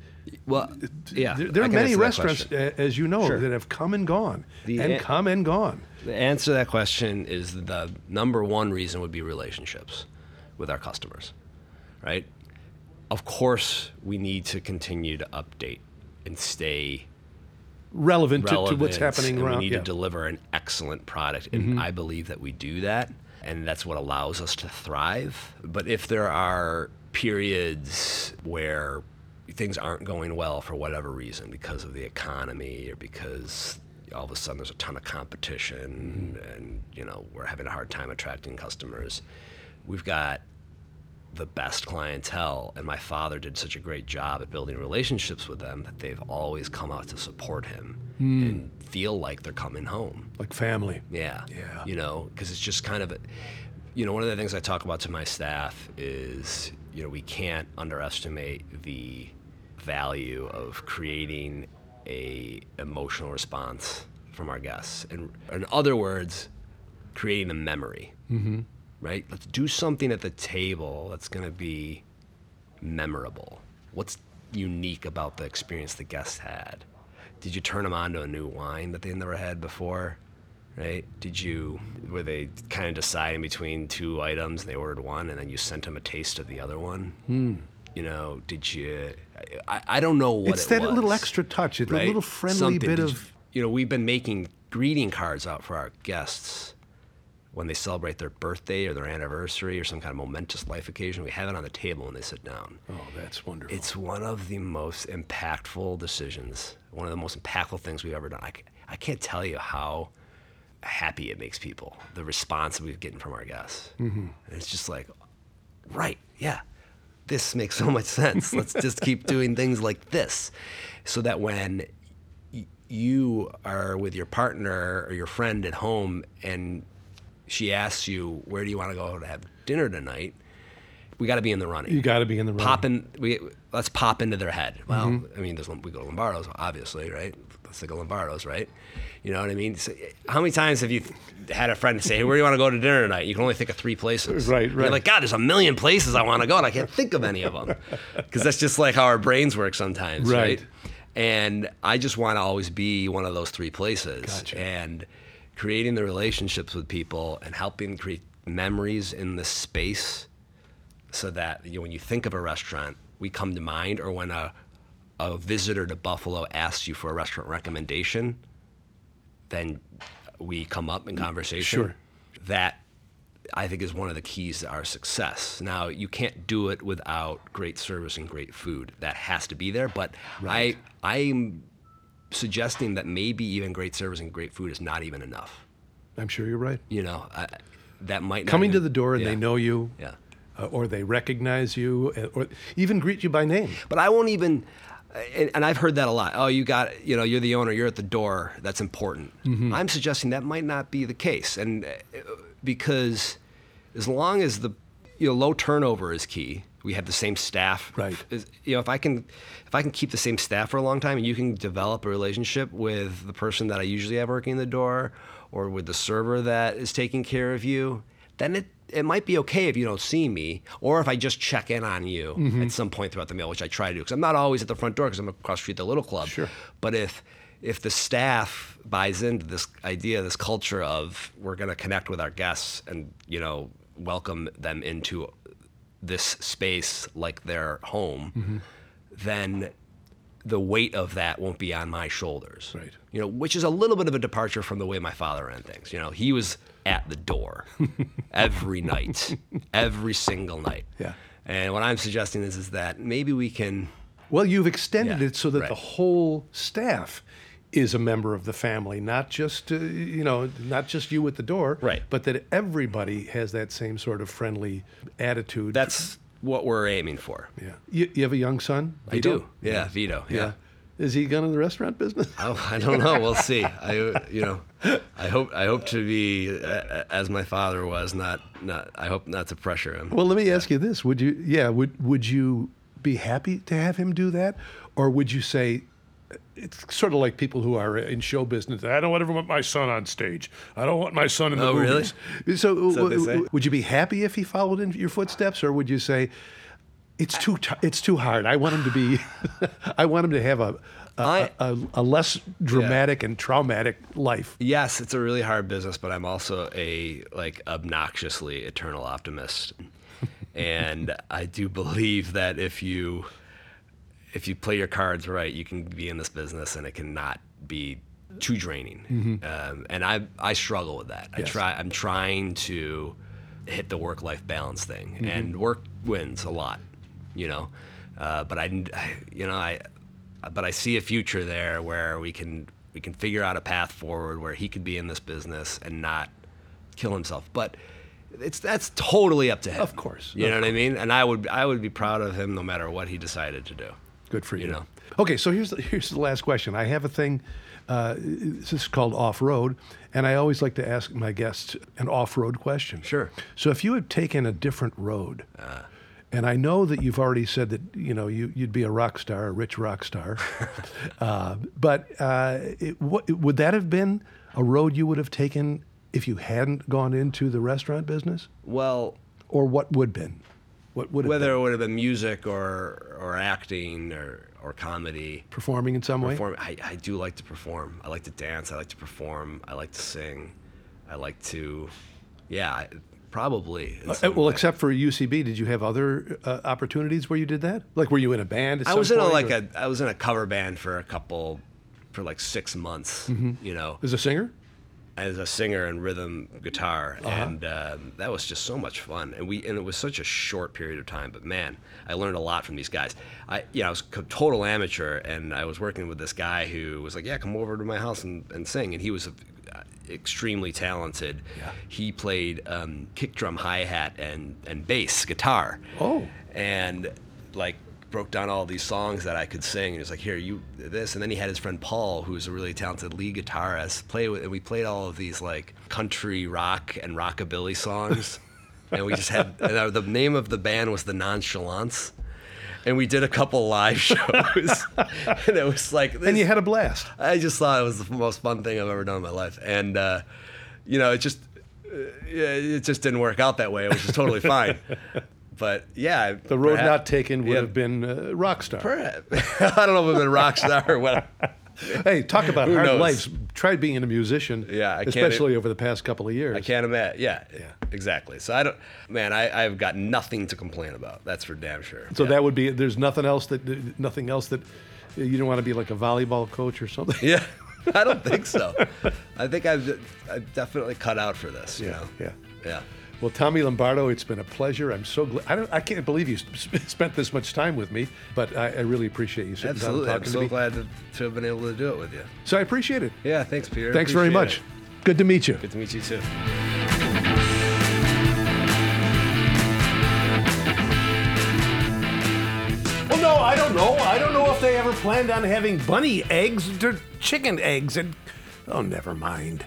Well, yeah. there, there are many restaurants, as you know, Sure. that have come and gone The and a- come and gone. The answer to that question is the number one reason would be relationships with our customers, right? Of course, we need to continue to update and stay Relevant, to, to what's happening and around. We need yeah. Mm-hmm. to deliver an excellent product, and I believe that we do that, and that's what allows us to thrive. But if there are periods where things aren't going well for whatever reason, because of the economy or because all of a sudden there's a ton of competition, Mm-hmm. and you know we're having a hard time attracting customers, we've got the best clientele and my father did such a great job at building relationships with them that they've always come out to support him hmm. and feel like they're coming home. Like family. yeah. Yeah. you know because it's just kind of a, you know one of the things i talk about to my staff is you know we can't underestimate the value of creating a emotional response from our guests. And in other words creating a memory mm-hmm. Right? Let's do something at the table that's going to be memorable. What's unique about the experience the guests had? Did you turn them on to a new wine that they never had before? Right? Did you, were they kind of deciding between two items and they ordered one and then you sent them a taste of the other one? Hmm. You know, did you, I, I don't know what it's it that was, little extra touch, it's a little friendly Something. bit Did of. you, you know, we've been making greeting cards out for our guests when they celebrate their birthday or their anniversary or some kind of momentous life occasion. We have it on the table when they sit down. oh, that's wonderful. It's one of the most impactful decisions, one of the most impactful things we've ever done. I, I can't tell you how happy it makes people, the response we've getting from our guests. Mm-hmm. And it's just like, right, yeah, this makes so much sense. Let's just keep doing things like this so that when y- you are with your partner or your friend at home and she asks you, where do you want to go to have dinner tonight? we got to be in the running. You got to be in the running. pop in. We let's pop into their head. Well, Mm-hmm. I mean, there's, we go to Lombardo's, obviously, right? Let's think of Lombardo's, right? You know what I mean? So, how many times have you had a friend say, hey, "Where do you want to go to dinner tonight?" You can only think of three places. Right, And right. You're like, God, there's a million places I want to go, and I can't think of any of them because that's just like how our brains work sometimes, Right. right? And I just want to always be one of those three places, Gotcha. and creating the relationships with people and helping create memories in the space so that you know, when you think of a restaurant, we come to mind, or when a, a visitor to Buffalo asks you for a restaurant recommendation, then we come up in conversation. Sure. That I think is one of the keys to our success. Now, you can't do it without great service and great food. That has to be there. But I, I'm suggesting that maybe even great service and great food is not even enough. I'm sure you're right. You know, I, that might not Coming to the door and yeah. they know you, Yeah. uh, or they recognize you, uh, or even greet you by name. But I won't even, and, and I've heard that a lot. Oh, you got, you know, you're the owner, you're at the door. That's important. Mm-hmm. I'm suggesting that might not be the case, and uh, because as long as the, you know, low turnover is key. We have the same staff. Right. You know, if I can, if I can keep the same staff for a long time, and you can develop a relationship with the person that I usually have working in the door, or with the server that is taking care of you, then it it might be okay if you don't see me, or if I just check in on you Mm-hmm. at some point throughout the meal, which I try to do, because I'm not always at the front door because I'm across the street at the little club. Sure. But if if the staff buys into this idea, this culture of we're going to connect with our guests and you know welcome them into this space like their home, Mm-hmm. then the weight of that won't be on my shoulders. Right. You know, which is a little bit of a departure from the way my father ran things. You know, he was at the door every night, every single night. Yeah. And what I'm suggesting is, is that maybe we can. Well, you've extended Yeah, it so that right. the whole staff is a member of the family, not just uh, you know, not just you at the door, Right. But that everybody has that same sort of friendly attitude. That's what we're aiming for. yeah. You, you have a young son? I do. Yeah, Vito. Yeah. Yeah. Is he going in the restaurant business? Oh, I don't know. We'll see. I, you know, I hope I hope to be uh, as my father was. Not not. I hope not to pressure him. Well, let me ask you this: Would you, yeah, would would you be happy to have him do that, or would you say it's sort of like people who are in show business? I don't ever want my son on stage. I don't want my son in the Oh, really? movies. So, that what they w- would you be happy if he followed in your footsteps, or would you say it's too t- it's too hard? I want him to be, I want him to have a a, I- a, a less dramatic and traumatic life. Yes, it's a really hard business, but I'm also a like obnoxiously eternal optimist. and I do believe that if you if you play your cards right, you can be in this business and it cannot be too draining. Um, and I I struggle with that. I try I'm trying to hit the work life balance thing, and work wins a lot, you know. Uh, but I, I- you know, I, but I see a future there where we can we can figure out a path forward where he could be in this business and not kill himself. But it's that's totally up to him. Of course, you of know what I mean. And I would I would be proud of him no matter what he decided to do. Good for you. You know. Okay, so here's the, here's the last question. I have a thing. Uh, this is called off road, and I always like to ask my guests an off road question. Sure. So if you had taken a different road, and I know that you've already said that you know you, you'd be a rock star, a rich rock star, uh, but uh, it, what, would that have been a road you would have taken if you hadn't gone into the restaurant business, Well, or what would been? What would whether been? it would have been music or or acting or or comedy. performing in some way? I, I do like to perform. I like to dance. I like to perform. I like to sing. I like to, yeah, probably. Uh, well, way. except for UCB, did you have other uh, opportunities where you did that? Like, were you in a band? I was in a like a I was in a cover band for a couple, for like six months. Mm-hmm. You know, as a singer. As a singer and rhythm guitar, Uh-huh. and um, that was just so much fun. And we and it was such a short period of time, but man, I learned a lot from these guys. I you know I was a total amateur, and I was working with this guy who was like, yeah, come over to my house and, and sing, and he was. uh extremely talented. Yeah. He played um, kick drum, hi hat, and and bass guitar Oh, and like broke down all these songs that I could sing. And he was like, "Here, you this," and then he had his friend Paul, who's a really talented lead guitarist, play with, and we played all of these like country rock and rockabilly songs. and we just had and the name of the band was the Nonchalance, and we did a couple live shows, and it was like And you had a blast. I just thought it was the most fun thing I've ever done in my life, and uh, you know, it just uh, yeah, it just didn't work out that way. It was just totally fine. But yeah, The road not taken would have been uh, rock star. I don't know if I've been rock star or what. Hey, talk about Who hard knows? lives. Try being a musician. Yeah, I can't- especially over the past couple of years. I can't imagine. Yeah, yeah, exactly. So I don't, man. I, I've got nothing to complain about. That's for damn sure. So Yeah. that would be. There's nothing else that nothing else that you don't want to be like a volleyball coach or something. Yeah, I don't think so. I think I've, I've definitely cut out for this. You know. yeah. Yeah. Well, Tommy Lombardo, it's been a pleasure. I'm so glad. I don't. I can't believe you sp- spent this much time with me, but I, I really appreciate you Absolutely. I'm so glad to, to have been able to do it with you. So I appreciate it. Yeah. Thanks, Peter. Thanks very much. it. Good to meet you. Good to meet you too. Well, no, I don't know. I don't know if they ever planned on having bunny eggs or chicken eggs. And oh, never mind.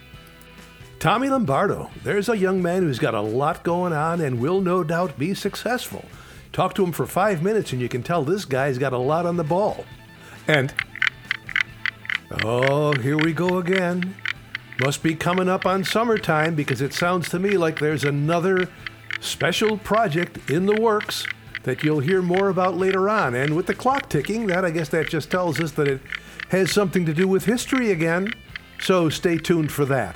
Tommy Lombardo, there's a young man who's got a lot going on and will no doubt be successful. Talk to him for five minutes and you can tell this guy's got a lot on the ball. And oh, here we go again. Must be coming up on summertime because it sounds to me like there's another special project in the works that you'll hear more about later on. And with the clock ticking, that I guess that just tells us that it has something to do with history again. So stay tuned for that.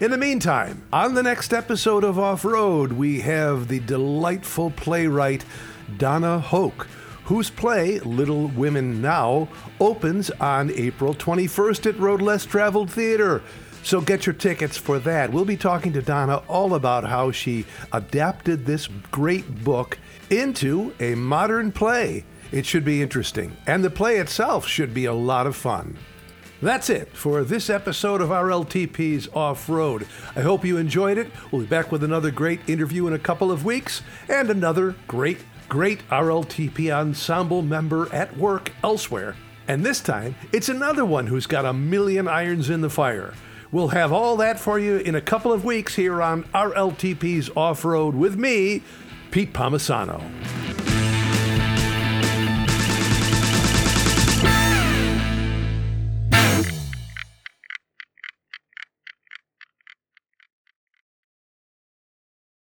In the meantime, on the next episode of Off Road, we have the delightful playwright Donna Hoke, whose play, Little Women Now, opens on April 21st at Road Less Traveled Theater. So get your tickets for that. We'll be talking to Donna all about how she adapted this great book into a modern play. It should be interesting, and the play itself should be a lot of fun. That's it for this episode of RLTP's Off Road. I hope you enjoyed it. We'll be back with another great interview in a couple of weeks and another great, great RLTP ensemble member at work elsewhere. And this time, it's another one who's got a million irons in the fire. We'll have all that for you in a couple of weeks here on RLTP's Off Road with me, Pete Palmisano.